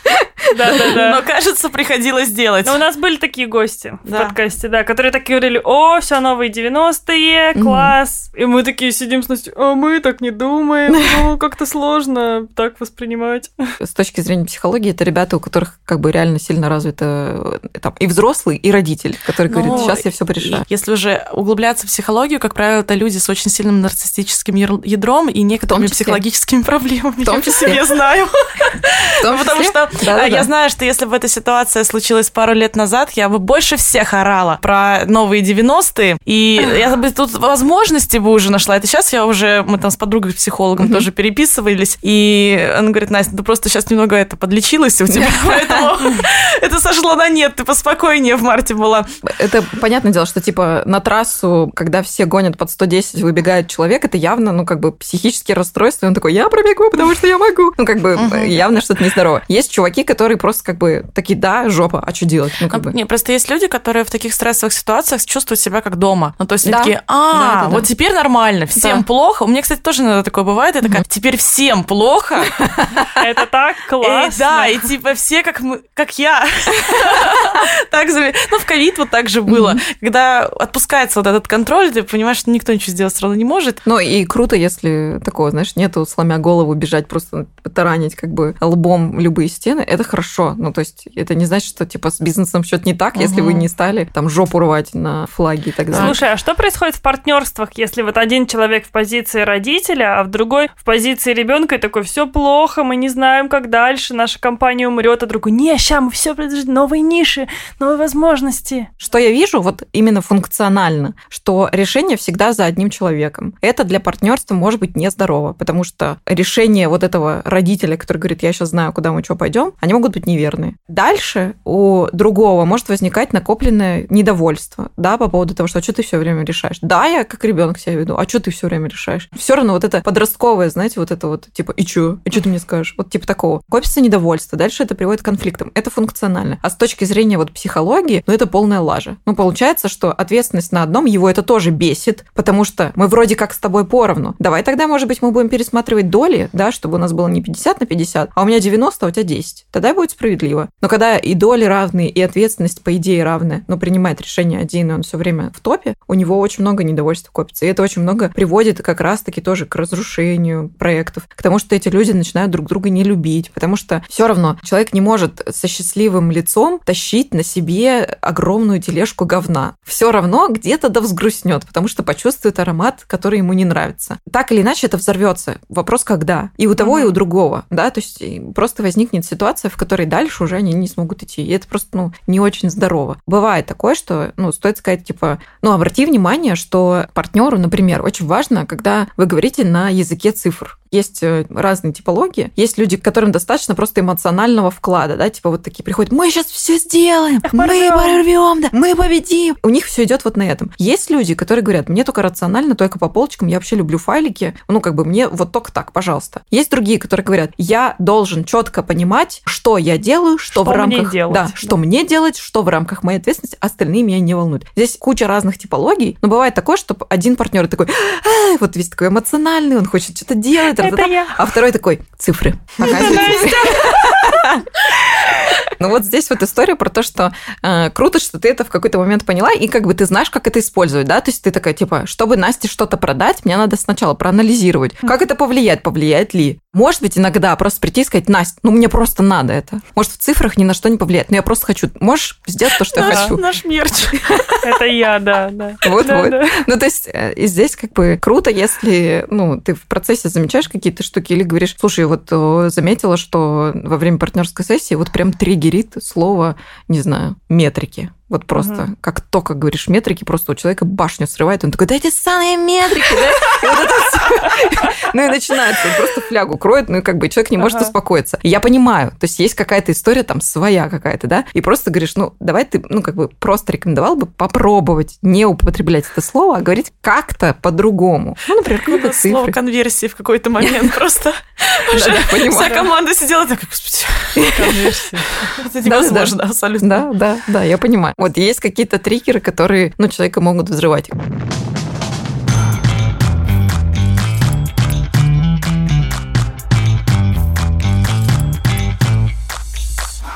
Да, да, да. Но, кажется, приходилось делать. Но у нас были такие гости в подкасте, да, которые такие говорили, о, все новые 90-е, класс. И мы такие сидим с Настей, а мы так не думаем, ну, как-то сложно так воспринимать. С точки зрения психологии, это ребята, у которых как бы реально сильно развито э, там, и взрослый, и родитель, который говорит, сейчас я все порешаю. Если уже углубляться в психологию, как правило, это люди с очень сильным нарциссическим ядром и некоторыми психологическими проблемами. В том числе. Я знаю. Потому что я знаю, что если бы эта ситуация случилась пару лет назад, я бы больше всех орала про новые 90-е, и я бы тут возможности бы уже нашла. Это сейчас я уже, мы там с подругой-психологом тоже переписывались, и она говорит, Настя, ты просто сейчас немного это подлечилась у тебя, поэтому это сошло на нет, ты поспокойнее в марте была. Это понятное дело, что типа на трассу, когда все гонят под 110, выбегает человек, это явно, ну, как бы психические расстройства, и он такой, я пробегу, потому что я могу. Ну, как бы явно что-то нездорово. Есть чуваки, которые просто как бы такие, да, жопа, а что делать? Ну, как а, бы. Не, просто есть люди, которые в таких стрессовых ситуациях чувствуют себя как дома. Ну, то есть они да. такие, а, да, да, вот да. теперь нормально, всем да. плохо. У меня, кстати, тоже иногда такое бывает. Я такая, теперь всем плохо. Это так классно. Да, и типа все как мы, как я. Так Ну, в ковид вот так же было. Когда отпускается вот этот контроль, ты понимаешь, что никто ничего сделать все равно не может. Ну, и круто, если такого, знаешь, нету, сломя голову, бежать просто таранить как бы лбом любые стены. Это хорошо. Ну, то есть это не значит, что типа с бизнесом что-то не так, угу. если вы не стали там жопу рвать на флаге и так далее. Слушай, а что происходит в партнерствах, если вот один человек в позиции родителя, а в другой в позиции ребенка и такой, все плохо, мы не знаем, как дальше, наша компания умрет, а другой, не, ща мы все подожди, новые ниши, новые возможности. Что я вижу, вот именно функционально, что решение всегда за одним человеком. Это для партнерства может быть нездорово, потому что решение вот этого родителя, который говорит, я сейчас знаю, куда мы что пойдем, они могут быть неверные. Дальше у другого может возникать накопленное недовольство, да, по поводу того, что а что ты все время решаешь. Да, я как ребенок себя веду, а что ты все время решаешь? Все равно вот это подростковое, знаете, вот это вот, типа, и что? И что ты мне скажешь? Вот типа такого. Копится недовольство, дальше это приводит к конфликтам. Это функционально. А с точки зрения вот психологии, ну это полная лажа. Ну получается, что ответственность на одном его это тоже бесит, потому что мы вроде как с тобой поровну. Давай тогда, может быть, мы будем пересматривать доли, да, чтобы у нас было не 50 на 50, а у меня 90, а у тебя 10. Тогда будет справедливо. Но когда и доли равные, и ответственность, по идее, равная, но принимает решение один, и он все время в топе, у него очень много недовольства копится. И это очень много приводит как раз-таки тоже к разрушению проектов, к тому, что эти люди начинают друг друга не любить, потому что все равно человек не может со счастливым лицом тащить на себе огромную тележку говна. Все равно где-то да взгрустнет, потому что почувствует аромат, который ему не нравится. Так или иначе это взорвется. Вопрос когда. И у того, и у другого. Да? То есть просто возникнет ситуация, в которой дальше уже они не смогут идти. И это просто ну, не очень здорово. Бывает такое, что ну, стоит сказать, типа, ну, обрати внимание, что партнеру, например, очень важно, когда вы говорите на языке цифр. Есть э, разные типологии. Есть люди, которым достаточно просто эмоционального вклада, да, типа вот такие приходят, мы сейчас все сделаем, мы порвем, да, мы победим. У них все идет вот на этом. Есть люди, которые говорят, мне только рационально, только по полочкам, я вообще люблю файлики, ну, как бы мне вот только так, пожалуйста. Есть другие, которые говорят, я должен четко понимать, что я делаю, что, что в рамках... Делать, да, да, что мне делать, что в рамках моей ответственности, остальные меня не волнуют. Здесь куча разных типологий, но бывает такое, что один партнер такой, вот весь такой эмоциональный, он хочет что-то делать, Я. а второй такой, цифры. Ну вот здесь вот история про то, что э, круто, что ты это в какой-то момент поняла, и как бы ты знаешь, как это использовать, да? То есть ты такая, типа, чтобы Насте что-то продать, мне надо сначала проанализировать, как это повлияет, повлияет ли. Может быть, иногда просто прийти и сказать, Настя, ну мне просто надо это. Может, в цифрах ни на что не повлияет, но я просто хочу. Можешь сделать то, что я хочу. Наш мерч. Это я, да, да. Вот, вот. Ну, то есть э, здесь как бы круто, если, ну, ты в процессе замечаешь какие-то штуки или говоришь, слушай, вот заметила, что во время партнерской сессии вот прям триггерит слово, не знаю, метрики. Вот просто, угу. как только говоришь метрики, просто у человека башню срывает, он такой, да эти самые метрики, да? Ну и начинается, он просто флягу кроет, ну и как бы человек не может успокоиться. Я понимаю, то есть есть какая-то история там своя какая-то, да, и просто говоришь, ну давай ты, ну как бы просто рекомендовал бы попробовать не употреблять это слово, а говорить как-то по-другому. Ну, например, какие-то цифры. Слово конверсии в какой-то момент просто вся команда сидела так, господи, конверсия. Это невозможно, абсолютно. Да, да, да, я понимаю. Вот есть какие-то триггеры, которые, ну, человека могут взрывать.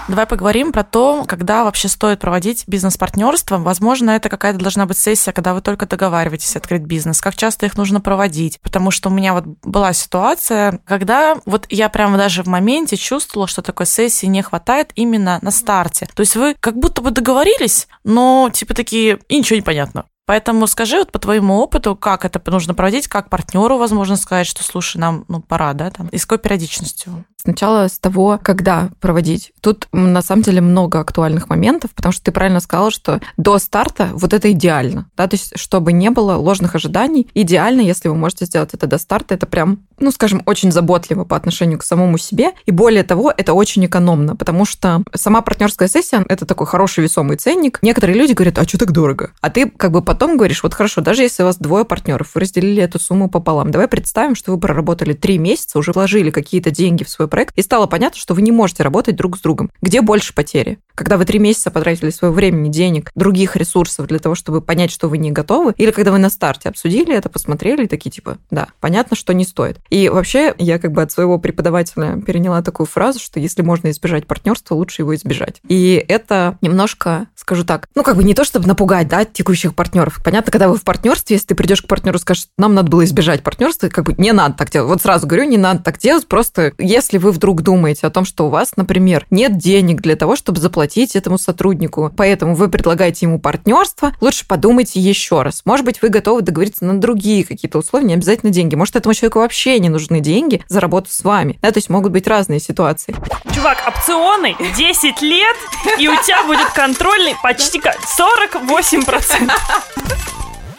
Давай поговорим про то, когда вообще стоит проводить бизнес-партнерство. Возможно, это какая-то должна быть сессия, когда вы только договариваетесь открыть бизнес. Как часто их нужно проводить? Потому что у меня вот была ситуация, когда вот я прямо даже в моменте чувствовала, что такой сессии не хватает именно на старте. То есть вы как будто бы договорились, но типа такие, и ничего не понятно. Поэтому скажи вот по твоему опыту, как это нужно проводить, как партнеру, возможно, сказать, что, слушай, нам ну, пора, да, там, и с какой периодичностью? Сначала с того, когда проводить. Тут на самом деле много актуальных моментов, потому что ты правильно сказала, что до старта вот это идеально, да, то есть чтобы не было ложных ожиданий, идеально, если вы можете сделать это до старта, это прям, ну, скажем, очень заботливо по отношению к самому себе, и более того, это очень экономно, потому что сама партнерская сессия – это такой хороший весомый ценник. Некоторые люди говорят, а что так дорого? А ты как бы потом говоришь, вот хорошо, даже если у вас двое партнеров, вы разделили эту сумму пополам, давай представим, что вы проработали три месяца, уже вложили какие-то деньги в свой проект, и стало понятно, что вы не можете работать друг с другом. Где больше потери? Когда вы три месяца потратили своего времени, денег, других ресурсов для того, чтобы понять, что вы не готовы, или когда вы на старте обсудили это, посмотрели такие типа, да, понятно, что не стоит. И вообще я как бы от своего преподавателя переняла такую фразу, что если можно избежать партнерства, лучше его избежать. И это немножко, скажу так, ну как бы не то, чтобы напугать, да, текущих партнеров. Понятно, когда вы в партнерстве, если ты придешь к партнеру и скажешь, нам надо было избежать партнерства, как бы не надо так делать. Вот сразу говорю, не надо так делать, просто если вы вдруг думаете о том, что у вас, например, нет денег для того, чтобы заплатить этому сотруднику, поэтому вы предлагаете ему партнерство, лучше подумайте еще раз. Может быть, вы готовы договориться на другие какие-то условия, не обязательно деньги. Может, этому человеку вообще не нужны деньги за работу с вами. Да, то есть могут быть разные ситуации. Чувак, опционы 10 лет, и у тебя будет контрольный почти 48%.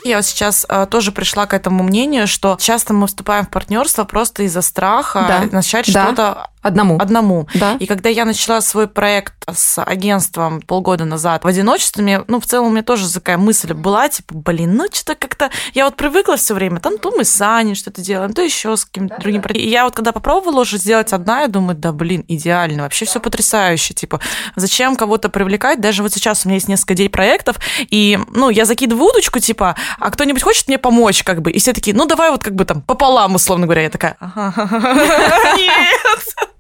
Я вот сейчас э, тоже пришла к этому мнению, что часто мы вступаем в партнерство просто из-за страха да. начать да. что-то Одному. Одному. Да. И когда я начала свой проект с агентством полгода назад в одиночестве, мне, ну, в целом у меня тоже такая мысль была, типа, блин, ну, что-то как-то... Я вот привыкла все время, там, то мы с Аней что-то делаем, то еще с каким-то другим. И я вот когда попробовала уже сделать одна, я думаю, да, блин, идеально, вообще все потрясающе, типа, зачем кого-то привлекать? Даже вот сейчас у меня есть несколько идей проектов, и, ну, я закидываю удочку, типа, а кто-нибудь хочет мне помочь, как бы? И все такие, ну, давай вот как бы там пополам, условно говоря. Я такая, нет.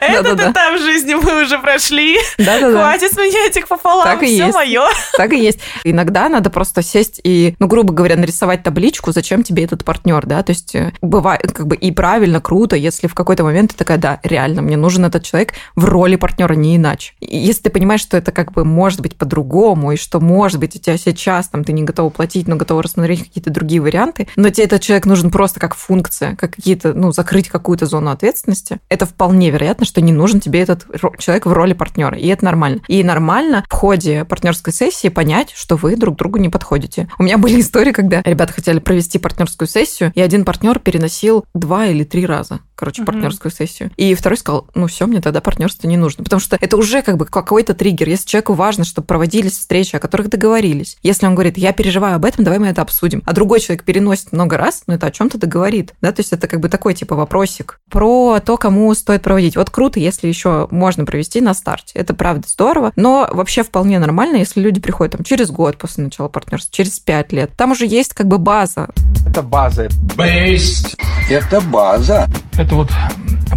Этот этап жизни мы уже прошли. Хватит с меня этих пополам, так и все есть. мое. Так и есть. Иногда надо просто сесть и, ну, грубо говоря, нарисовать табличку, зачем тебе этот партнер, да, то есть э, бывает как бы и правильно, круто, если в какой-то момент ты такая, да, реально, мне нужен этот человек в роли партнера, не иначе. И если ты понимаешь, что это как бы может быть по-другому, и что может быть у тебя сейчас там ты не готова платить, но готова рассмотреть какие-то другие варианты, но тебе этот человек нужен просто как функция, как какие-то, ну, закрыть какую-то зону ответственности, это в вполне вероятно, что не нужен тебе этот человек в роли партнера, и это нормально. И нормально в ходе партнерской сессии понять, что вы друг другу не подходите. У меня были истории, когда ребята хотели провести партнерскую сессию, и один партнер переносил два или три раза короче, угу. партнерскую сессию. И второй сказал, ну все, мне тогда партнерство не нужно. Потому что это уже как бы какой-то триггер. Если человеку важно, чтобы проводились встречи, о которых договорились. Если он говорит, я переживаю об этом, давай мы это обсудим. А другой человек переносит много раз, ну это о чем-то договорит. Да, то есть это как бы такой типа вопросик про то, кому стоит проводить. Вот круто, если еще можно провести на старте. Это правда здорово, но вообще вполне нормально, если люди приходят там через год после начала партнерства, через пять лет. Там уже есть как бы база. Это база. Based. Это база. Это вот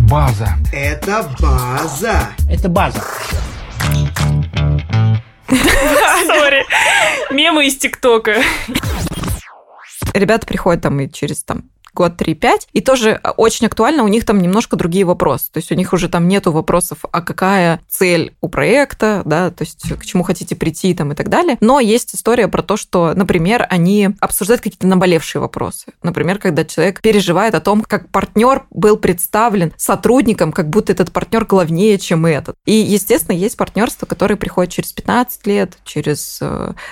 база. Это база. Это база. Сори. Мемы из ТикТока. Ребята приходят там и через там год 3-5. И тоже а, очень актуально, у них там немножко другие вопросы. То есть у них уже там нету вопросов, а какая цель у проекта, да, то есть к чему хотите прийти там и так далее. Но есть история про то, что, например, они обсуждают какие-то наболевшие вопросы. Например, когда человек переживает о том, как партнер был представлен сотрудником, как будто этот партнер главнее, чем этот. И, естественно, есть партнерство, которые приходят через 15 лет, через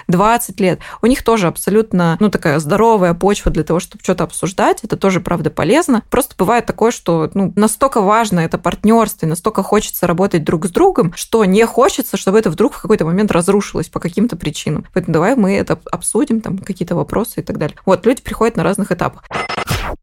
20 э, лет. У них тоже абсолютно, ну, такая здоровая почва для того, чтобы что-то обсуждать. Это это тоже, правда, полезно. Просто бывает такое, что ну, настолько важно это партнерство, и настолько хочется работать друг с другом, что не хочется, чтобы это вдруг в какой-то момент разрушилось по каким-то причинам. Поэтому давай мы это обсудим, там какие-то вопросы и так далее. Вот, люди приходят на разных этапах.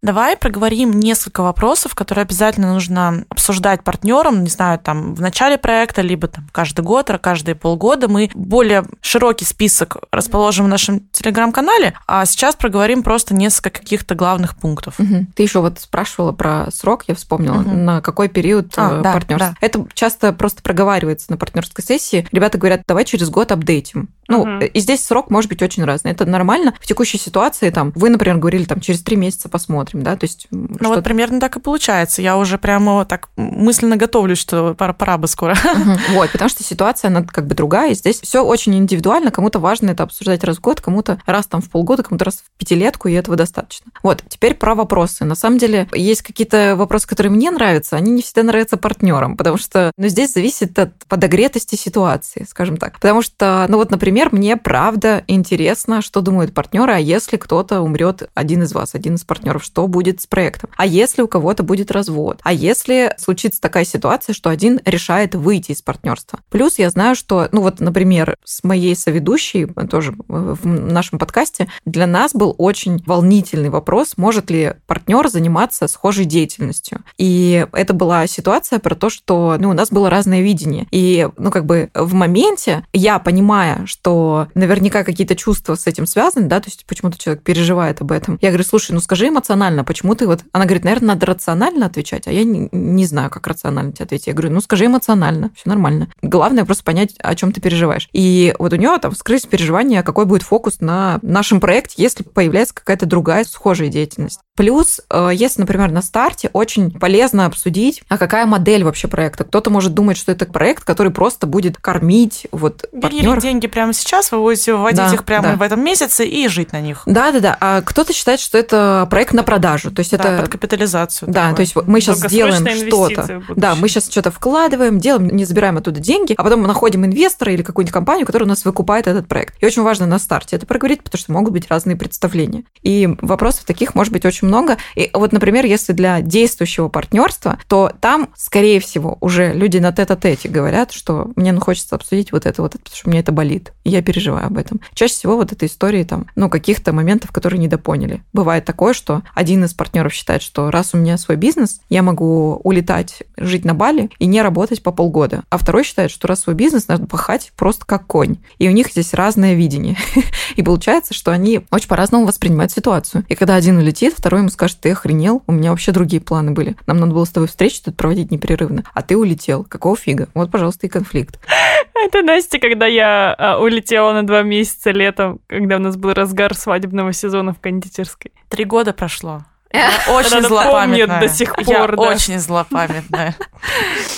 Давай проговорим несколько вопросов, которые обязательно нужно обсуждать партнерам, не знаю, там в начале проекта, либо там каждый год, а каждые полгода. Мы более широкий список расположим в нашем телеграм-канале, а сейчас проговорим просто несколько каких-то главных пунктов. Угу. Ты еще вот спрашивала про срок, я вспомнила, угу. на какой период а, э, да, партнерства. Да. Это часто просто проговаривается на партнерской сессии. Ребята говорят, давай через год апдейтим. Ну, угу. и здесь срок может быть очень разный. Это нормально. В текущей ситуации, там, вы, например, говорили, там, через три месяца посмотрим, да, то есть... Ну, вот примерно так и получается. Я уже прямо так мысленно готовлюсь, что пора, пора бы скоро. Угу. Вот, потому что ситуация, она как бы другая, и здесь все очень индивидуально. Кому-то важно это обсуждать раз в год, кому-то раз там в полгода, кому-то раз в пятилетку, и этого достаточно. Вот, теперь про вопросы. На самом деле, есть какие-то вопросы, которые мне нравятся, они не всегда нравятся партнерам, потому что, ну, здесь зависит от подогретости ситуации, скажем так. Потому что, ну, вот, например, мне правда интересно, что думают партнеры, а если кто-то умрет, один из вас, один из партнеров, что будет с проектом? А если у кого-то будет развод? А если случится такая ситуация, что один решает выйти из партнерства? Плюс я знаю, что, ну вот, например, с моей соведущей, тоже в нашем подкасте, для нас был очень волнительный вопрос, может ли партнер заниматься схожей деятельностью. И это была ситуация про то, что ну, у нас было разное видение. И, ну, как бы в моменте я, понимая, что наверняка какие-то чувства с этим связаны, да, то есть почему-то человек переживает об этом. Я говорю, слушай, ну скажи эмоционально, почему ты вот... Она говорит, наверное, надо рационально отвечать, а я не, не знаю, как рационально тебе ответить. Я говорю, ну скажи эмоционально, все нормально. Главное просто понять, о чем ты переживаешь. И вот у нее там вскрылись переживания, какой будет фокус на нашем проекте, если появляется какая-то другая схожая деятельность. Плюс, э, если, например, на старте, очень полезно обсудить, а какая модель вообще проекта. Кто-то может думать, что это проект, который просто будет кормить вот партнеров. деньги прямо сейчас, вы будете выводить да, их прямо да. в этом месяце и жить на них. Да, да, да. А кто-то считает, что это проект на продажу. То есть да, это под капитализацию. Да, такое. то есть мы сейчас сделаем что-то. Да, мы сейчас что-то вкладываем, делаем, не забираем оттуда деньги, а потом мы находим инвестора или какую-нибудь компанию, которая у нас выкупает этот проект. И очень важно на старте это проговорить, потому что могут быть разные представления. И вопросов таких может быть очень много. И вот, например, если для действующего партнерства, то там, скорее всего, уже люди на тет-а-тете говорят, что мне ну, хочется обсудить вот это, вот это, потому что мне это болит, я переживаю об этом. Чаще всего вот этой истории там, ну, каких-то моментов, которые недопоняли. Бывает такое, что один из партнеров считает, что раз у меня свой бизнес, я могу улетать, жить на Бали и не работать по полгода. А второй считает, что раз свой бизнес, надо пахать просто как конь. И у них здесь разное видение. И получается, что они очень по-разному воспринимают ситуацию. И когда один улетит, второй ему скажет, ты охренел, у меня вообще другие планы были. Нам надо было с тобой встречу тут проводить непрерывно, а ты улетел. Какого фига? Вот, пожалуйста, и конфликт. Это Настя, когда я а, улетела на два месяца летом, когда у нас был разгар свадебного сезона в кондитерской. Три года прошло. Я очень злопамятная. до сих пор, я да. очень злопамятная.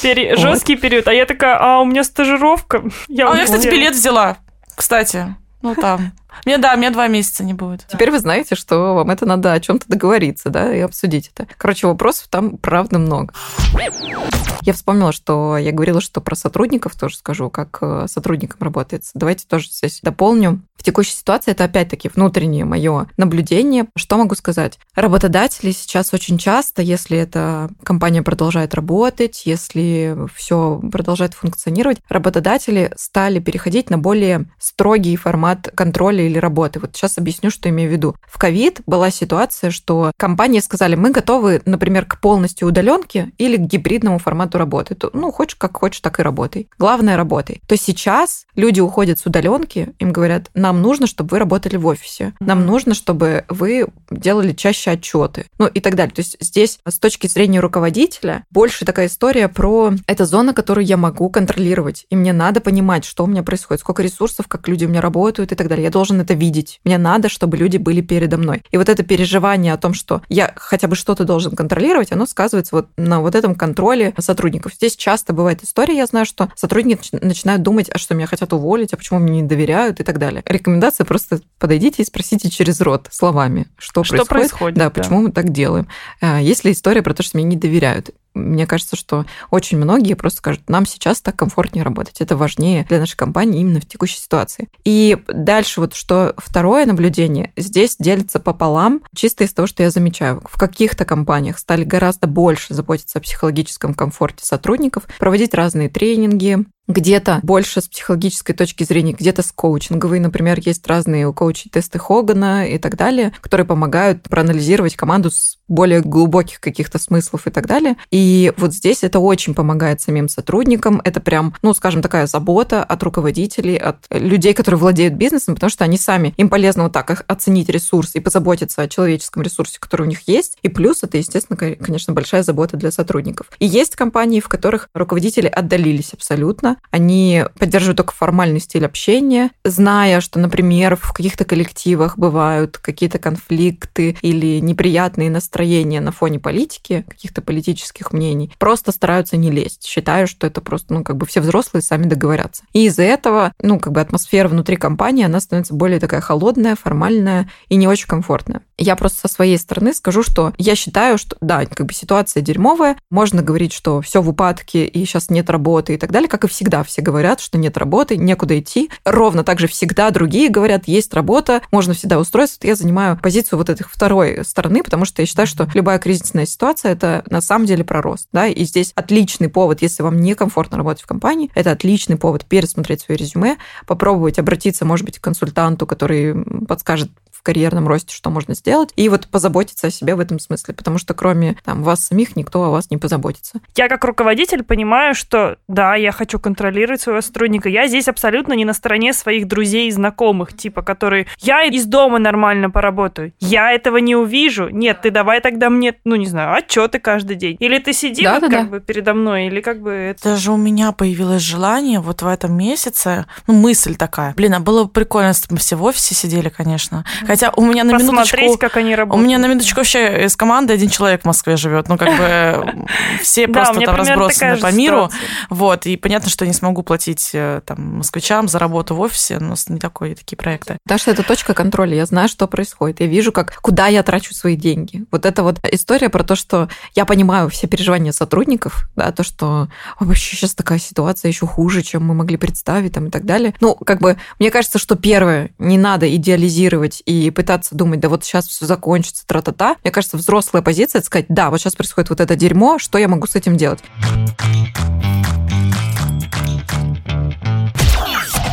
Пери... Жесткий период. А я такая, а у меня стажировка. Я а я, кстати, билет взяла, кстати. Ну, там. Мне, да, мне два месяца не будет. Теперь вы знаете, что вам это надо о чем-то договориться, да, и обсудить это. Короче, вопросов там правда много. Я вспомнила, что я говорила, что про сотрудников тоже скажу, как э, сотрудникам работает. Давайте тоже здесь дополню. В текущей ситуации это опять-таки внутреннее мое наблюдение. Что могу сказать? Работодатели сейчас очень часто, если эта компания продолжает работать, если все продолжает функционировать, работодатели стали переходить на более строгий формат контроля или работы. Вот сейчас объясню, что имею в виду. В ковид была ситуация, что компании сказали, мы готовы, например, к полностью удаленке или к гибридному формату работы. Ну, хочешь как хочешь, так и работай. Главное, работай. То сейчас люди уходят с удаленки, им говорят, нам нужно, чтобы вы работали в офисе. Нам нужно, чтобы вы делали чаще отчеты. Ну и так далее. То есть здесь с точки зрения руководителя больше такая история про это зона, которую я могу контролировать. И мне надо понимать, что у меня происходит, сколько ресурсов, как люди у меня работают и так далее. Я должен это видеть. Мне надо, чтобы люди были передо мной. И вот это переживание о том, что я хотя бы что-то должен контролировать, оно сказывается вот на вот этом контроле сотрудников. Здесь часто бывает история, я знаю, что сотрудники начинают думать, а что меня хотят уволить, а почему мне не доверяют и так далее. Рекомендация просто подойдите и спросите через рот словами, что, что происходит, происходит да, да, почему мы так делаем. А, есть ли история про то, что мне не доверяют? Мне кажется, что очень многие просто скажут, нам сейчас так комфортнее работать. Это важнее для нашей компании именно в текущей ситуации. И дальше вот что второе наблюдение, здесь делится пополам, чисто из того, что я замечаю. В каких-то компаниях стали гораздо больше заботиться о психологическом комфорте сотрудников, проводить разные тренинги, где-то больше с психологической точки зрения, где-то с коучинговой. Например, есть разные у коучей тесты Хогана и так далее, которые помогают проанализировать команду с более глубоких каких-то смыслов и так далее. И вот здесь это очень помогает самим сотрудникам. Это прям, ну, скажем, такая забота от руководителей, от людей, которые владеют бизнесом, потому что они сами, им полезно вот так оценить ресурс и позаботиться о человеческом ресурсе, который у них есть. И плюс это, естественно, конечно, большая забота для сотрудников. И есть компании, в которых руководители отдалились абсолютно, они поддерживают только формальный стиль общения, зная, что, например, в каких-то коллективах бывают какие-то конфликты или неприятные настроения на фоне политики, каких-то политических мнений, просто стараются не лезть. Считаю, что это просто, ну, как бы все взрослые сами договорятся. И из-за этого, ну, как бы атмосфера внутри компании, она становится более такая холодная, формальная и не очень комфортная. Я просто со своей стороны скажу, что я считаю, что, да, как бы ситуация дерьмовая, можно говорить, что все в упадке и сейчас нет работы и так далее, как и всегда все говорят, что нет работы, некуда идти. Ровно так же всегда другие говорят, есть работа, можно всегда устроиться. Я занимаю позицию вот этой второй стороны, потому что я считаю, что любая кризисная ситуация – это на самом деле про рост. Да? И здесь отличный повод, если вам некомфортно работать в компании, это отличный повод пересмотреть свое резюме, попробовать обратиться, может быть, к консультанту, который подскажет карьерном росте, что можно сделать, и вот позаботиться о себе в этом смысле, потому что кроме там, вас самих никто о вас не позаботится. Я как руководитель понимаю, что да, я хочу контролировать своего сотрудника, я здесь абсолютно не на стороне своих друзей и знакомых, типа, которые я из дома нормально поработаю, я этого не увижу, нет, ты давай тогда мне, ну не знаю, отчеты каждый день, или ты сиди да, вот да, как да. бы передо мной, или как бы это... Даже у меня появилось желание вот в этом месяце, ну мысль такая, блин, а было бы прикольно, если бы мы все в офисе сидели, конечно, Хотя у меня на минуточку... как они работают. У меня на минуточку вообще из команды один человек в Москве живет. Ну, как бы все просто там разбросаны по миру. Вот, и понятно, что я не смогу платить э, там москвичам за работу в офисе. У нас не такое, такие проекты. Потому что это точка контроля. Я знаю, что происходит. Я вижу, как, куда я трачу свои деньги. Вот это вот история про то, что я понимаю все переживания сотрудников, да, то, что вообще сейчас такая ситуация еще хуже, чем мы могли представить там, и так далее. Ну, как бы, мне кажется, что первое, не надо идеализировать и и пытаться думать, да вот сейчас все закончится, тра-та-та. Мне кажется, взрослая позиция – это сказать, да, вот сейчас происходит вот это дерьмо, что я могу с этим делать?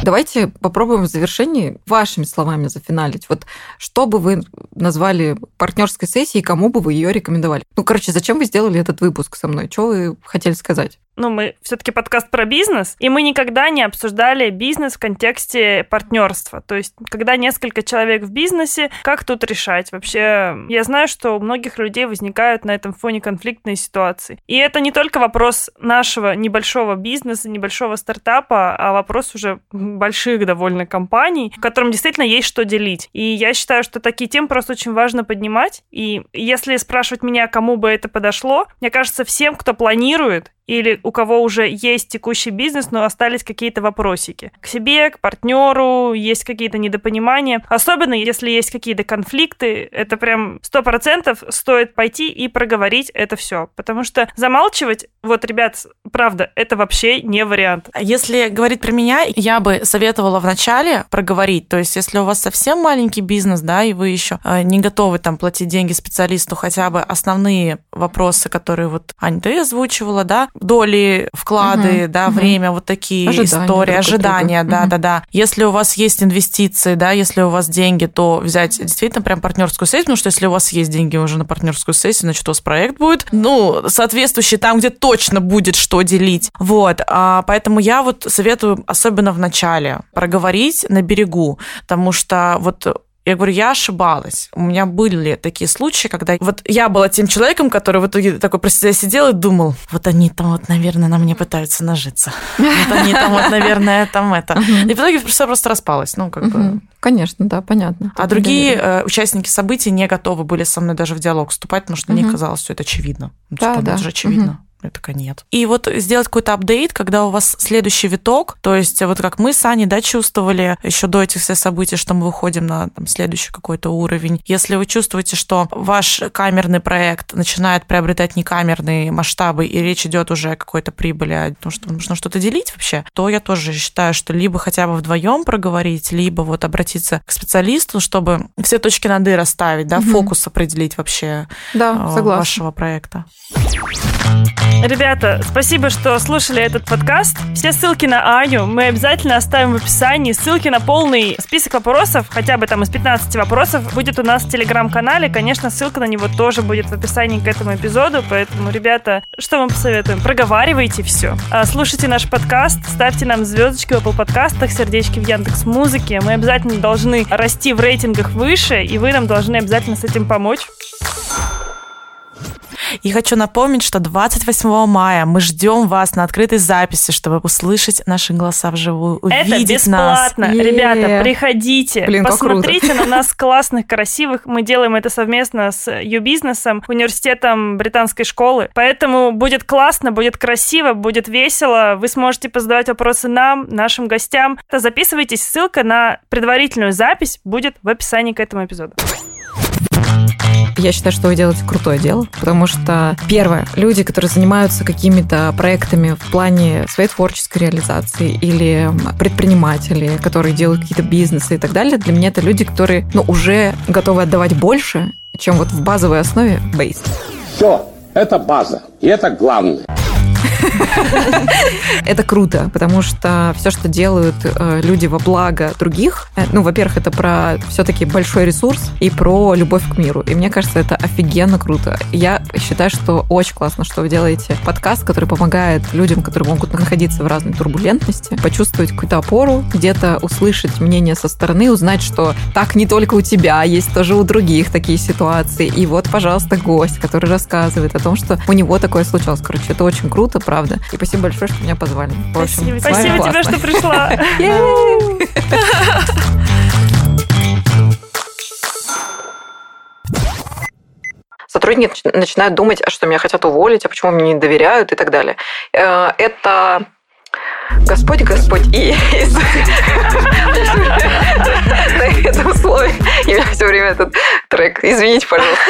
Давайте попробуем в завершении вашими словами зафиналить. Вот что бы вы назвали партнерской сессией, кому бы вы ее рекомендовали? Ну, короче, зачем вы сделали этот выпуск со мной? Что вы хотели сказать? Ну, мы все-таки подкаст про бизнес, и мы никогда не обсуждали бизнес в контексте партнерства. То есть, когда несколько человек в бизнесе, как тут решать? Вообще, я знаю, что у многих людей возникают на этом фоне конфликтные ситуации. И это не только вопрос нашего небольшого бизнеса, небольшого стартапа, а вопрос уже больших довольно компаний, которым действительно есть что делить. И я считаю, что такие темы просто очень важно поднимать. И если спрашивать меня, кому бы это подошло, мне кажется, всем, кто планирует или у кого уже есть текущий бизнес, но остались какие-то вопросики. К себе, к партнеру, есть какие-то недопонимания. Особенно, если есть какие-то конфликты, это прям сто процентов стоит пойти и проговорить это все. Потому что замалчивать, вот, ребят, правда, это вообще не вариант. Если говорить про меня, я бы советовала вначале проговорить. То есть, если у вас совсем маленький бизнес, да, и вы еще э, не готовы там платить деньги специалисту, хотя бы основные вопросы, которые вот Аня, ты озвучивала, да, доли, вклады, угу, да, угу. время, вот такие ожидания истории, ожидания, да, угу. да, да. Если у вас есть инвестиции, да, если у вас деньги, то взять действительно прям партнерскую сессию, потому что если у вас есть деньги уже на партнерскую сессию, значит, у вас проект будет, ну, соответствующий там, где точно будет что делить. Вот, а, поэтому я вот советую, особенно в начале, проговорить на берегу, потому что вот я говорю, я ошибалась. У меня были такие случаи, когда вот я была тем человеком, который в итоге такой про себя сидел и думал, вот они там вот, наверное, на мне пытаются нажиться. Вот они там вот, наверное, там это. И в итоге все просто распалось. Ну, как бы... Конечно, да, понятно. А другие э, участники событий не готовы были со мной даже в диалог вступать, потому что мне казалось, что это очевидно. Да, да. Это же очевидно. Я такая, нет. И вот сделать какой-то апдейт, когда у вас следующий виток, то есть вот как мы с Аней, да, чувствовали еще до этих всех событий, что мы выходим на там, следующий какой-то уровень. Если вы чувствуете, что ваш камерный проект начинает приобретать некамерные масштабы, и речь идет уже о какой-то прибыли, о том, что нужно что-то делить вообще, то я тоже считаю, что либо хотя бы вдвоем проговорить, либо вот обратиться к специалисту, чтобы все точки над «и» расставить, да, угу. фокус определить вообще да, э, вашего проекта. Ребята, спасибо, что слушали этот подкаст. Все ссылки на Аню мы обязательно оставим в описании. Ссылки на полный список вопросов, хотя бы там из 15 вопросов, будет у нас в телеграм-канале. Конечно, ссылка на него тоже будет в описании к этому эпизоду. Поэтому, ребята, что мы посоветуем? Проговаривайте все. А, слушайте наш подкаст, ставьте нам звездочки в Apple подкастах, сердечки в Яндекс Музыке. Мы обязательно должны расти в рейтингах выше, и вы нам должны обязательно с этим помочь. И хочу напомнить, что 28 мая мы ждем вас на открытой записи, чтобы услышать наши голоса вживую, увидеть Это бесплатно. нас. Ребята, приходите, Блин, посмотрите на нас классных, красивых. Мы делаем это совместно с Ю-бизнесом, университетом британской школы. Поэтому будет классно, будет красиво, будет весело. Вы сможете позадавать вопросы нам, нашим гостям. Записывайтесь. Ссылка на предварительную запись будет в описании к этому эпизоду. Я считаю, что вы делаете крутое дело, потому что, первое, люди, которые занимаются какими-то проектами в плане своей творческой реализации или предприниматели, которые делают какие-то бизнесы и так далее, для меня это люди, которые ну, уже готовы отдавать больше, чем вот в базовой основе бейс. Все, это база, и это главное. Это круто, потому что все, что делают э, люди во благо других, э, ну, во-первых, это про все-таки большой ресурс и про любовь к миру. И мне кажется, это офигенно круто. Я считаю, что очень классно, что вы делаете подкаст, который помогает людям, которые могут находиться в разной турбулентности, почувствовать какую-то опору, где-то услышать мнение со стороны, узнать, что так не только у тебя, есть тоже у других такие ситуации. И вот, пожалуйста, гость, который рассказывает о том, что у него такое случалось. Короче, это очень круто, правда. И спасибо большое, что меня позвали. В общем, спасибо, спасибо тебе, что пришла. Сотрудники начинают думать, а что меня хотят уволить, а почему мне не доверяют и так далее. Э, это Господь, Господь и на этом слове. И у меня все время этот трек. Извините, пожалуйста.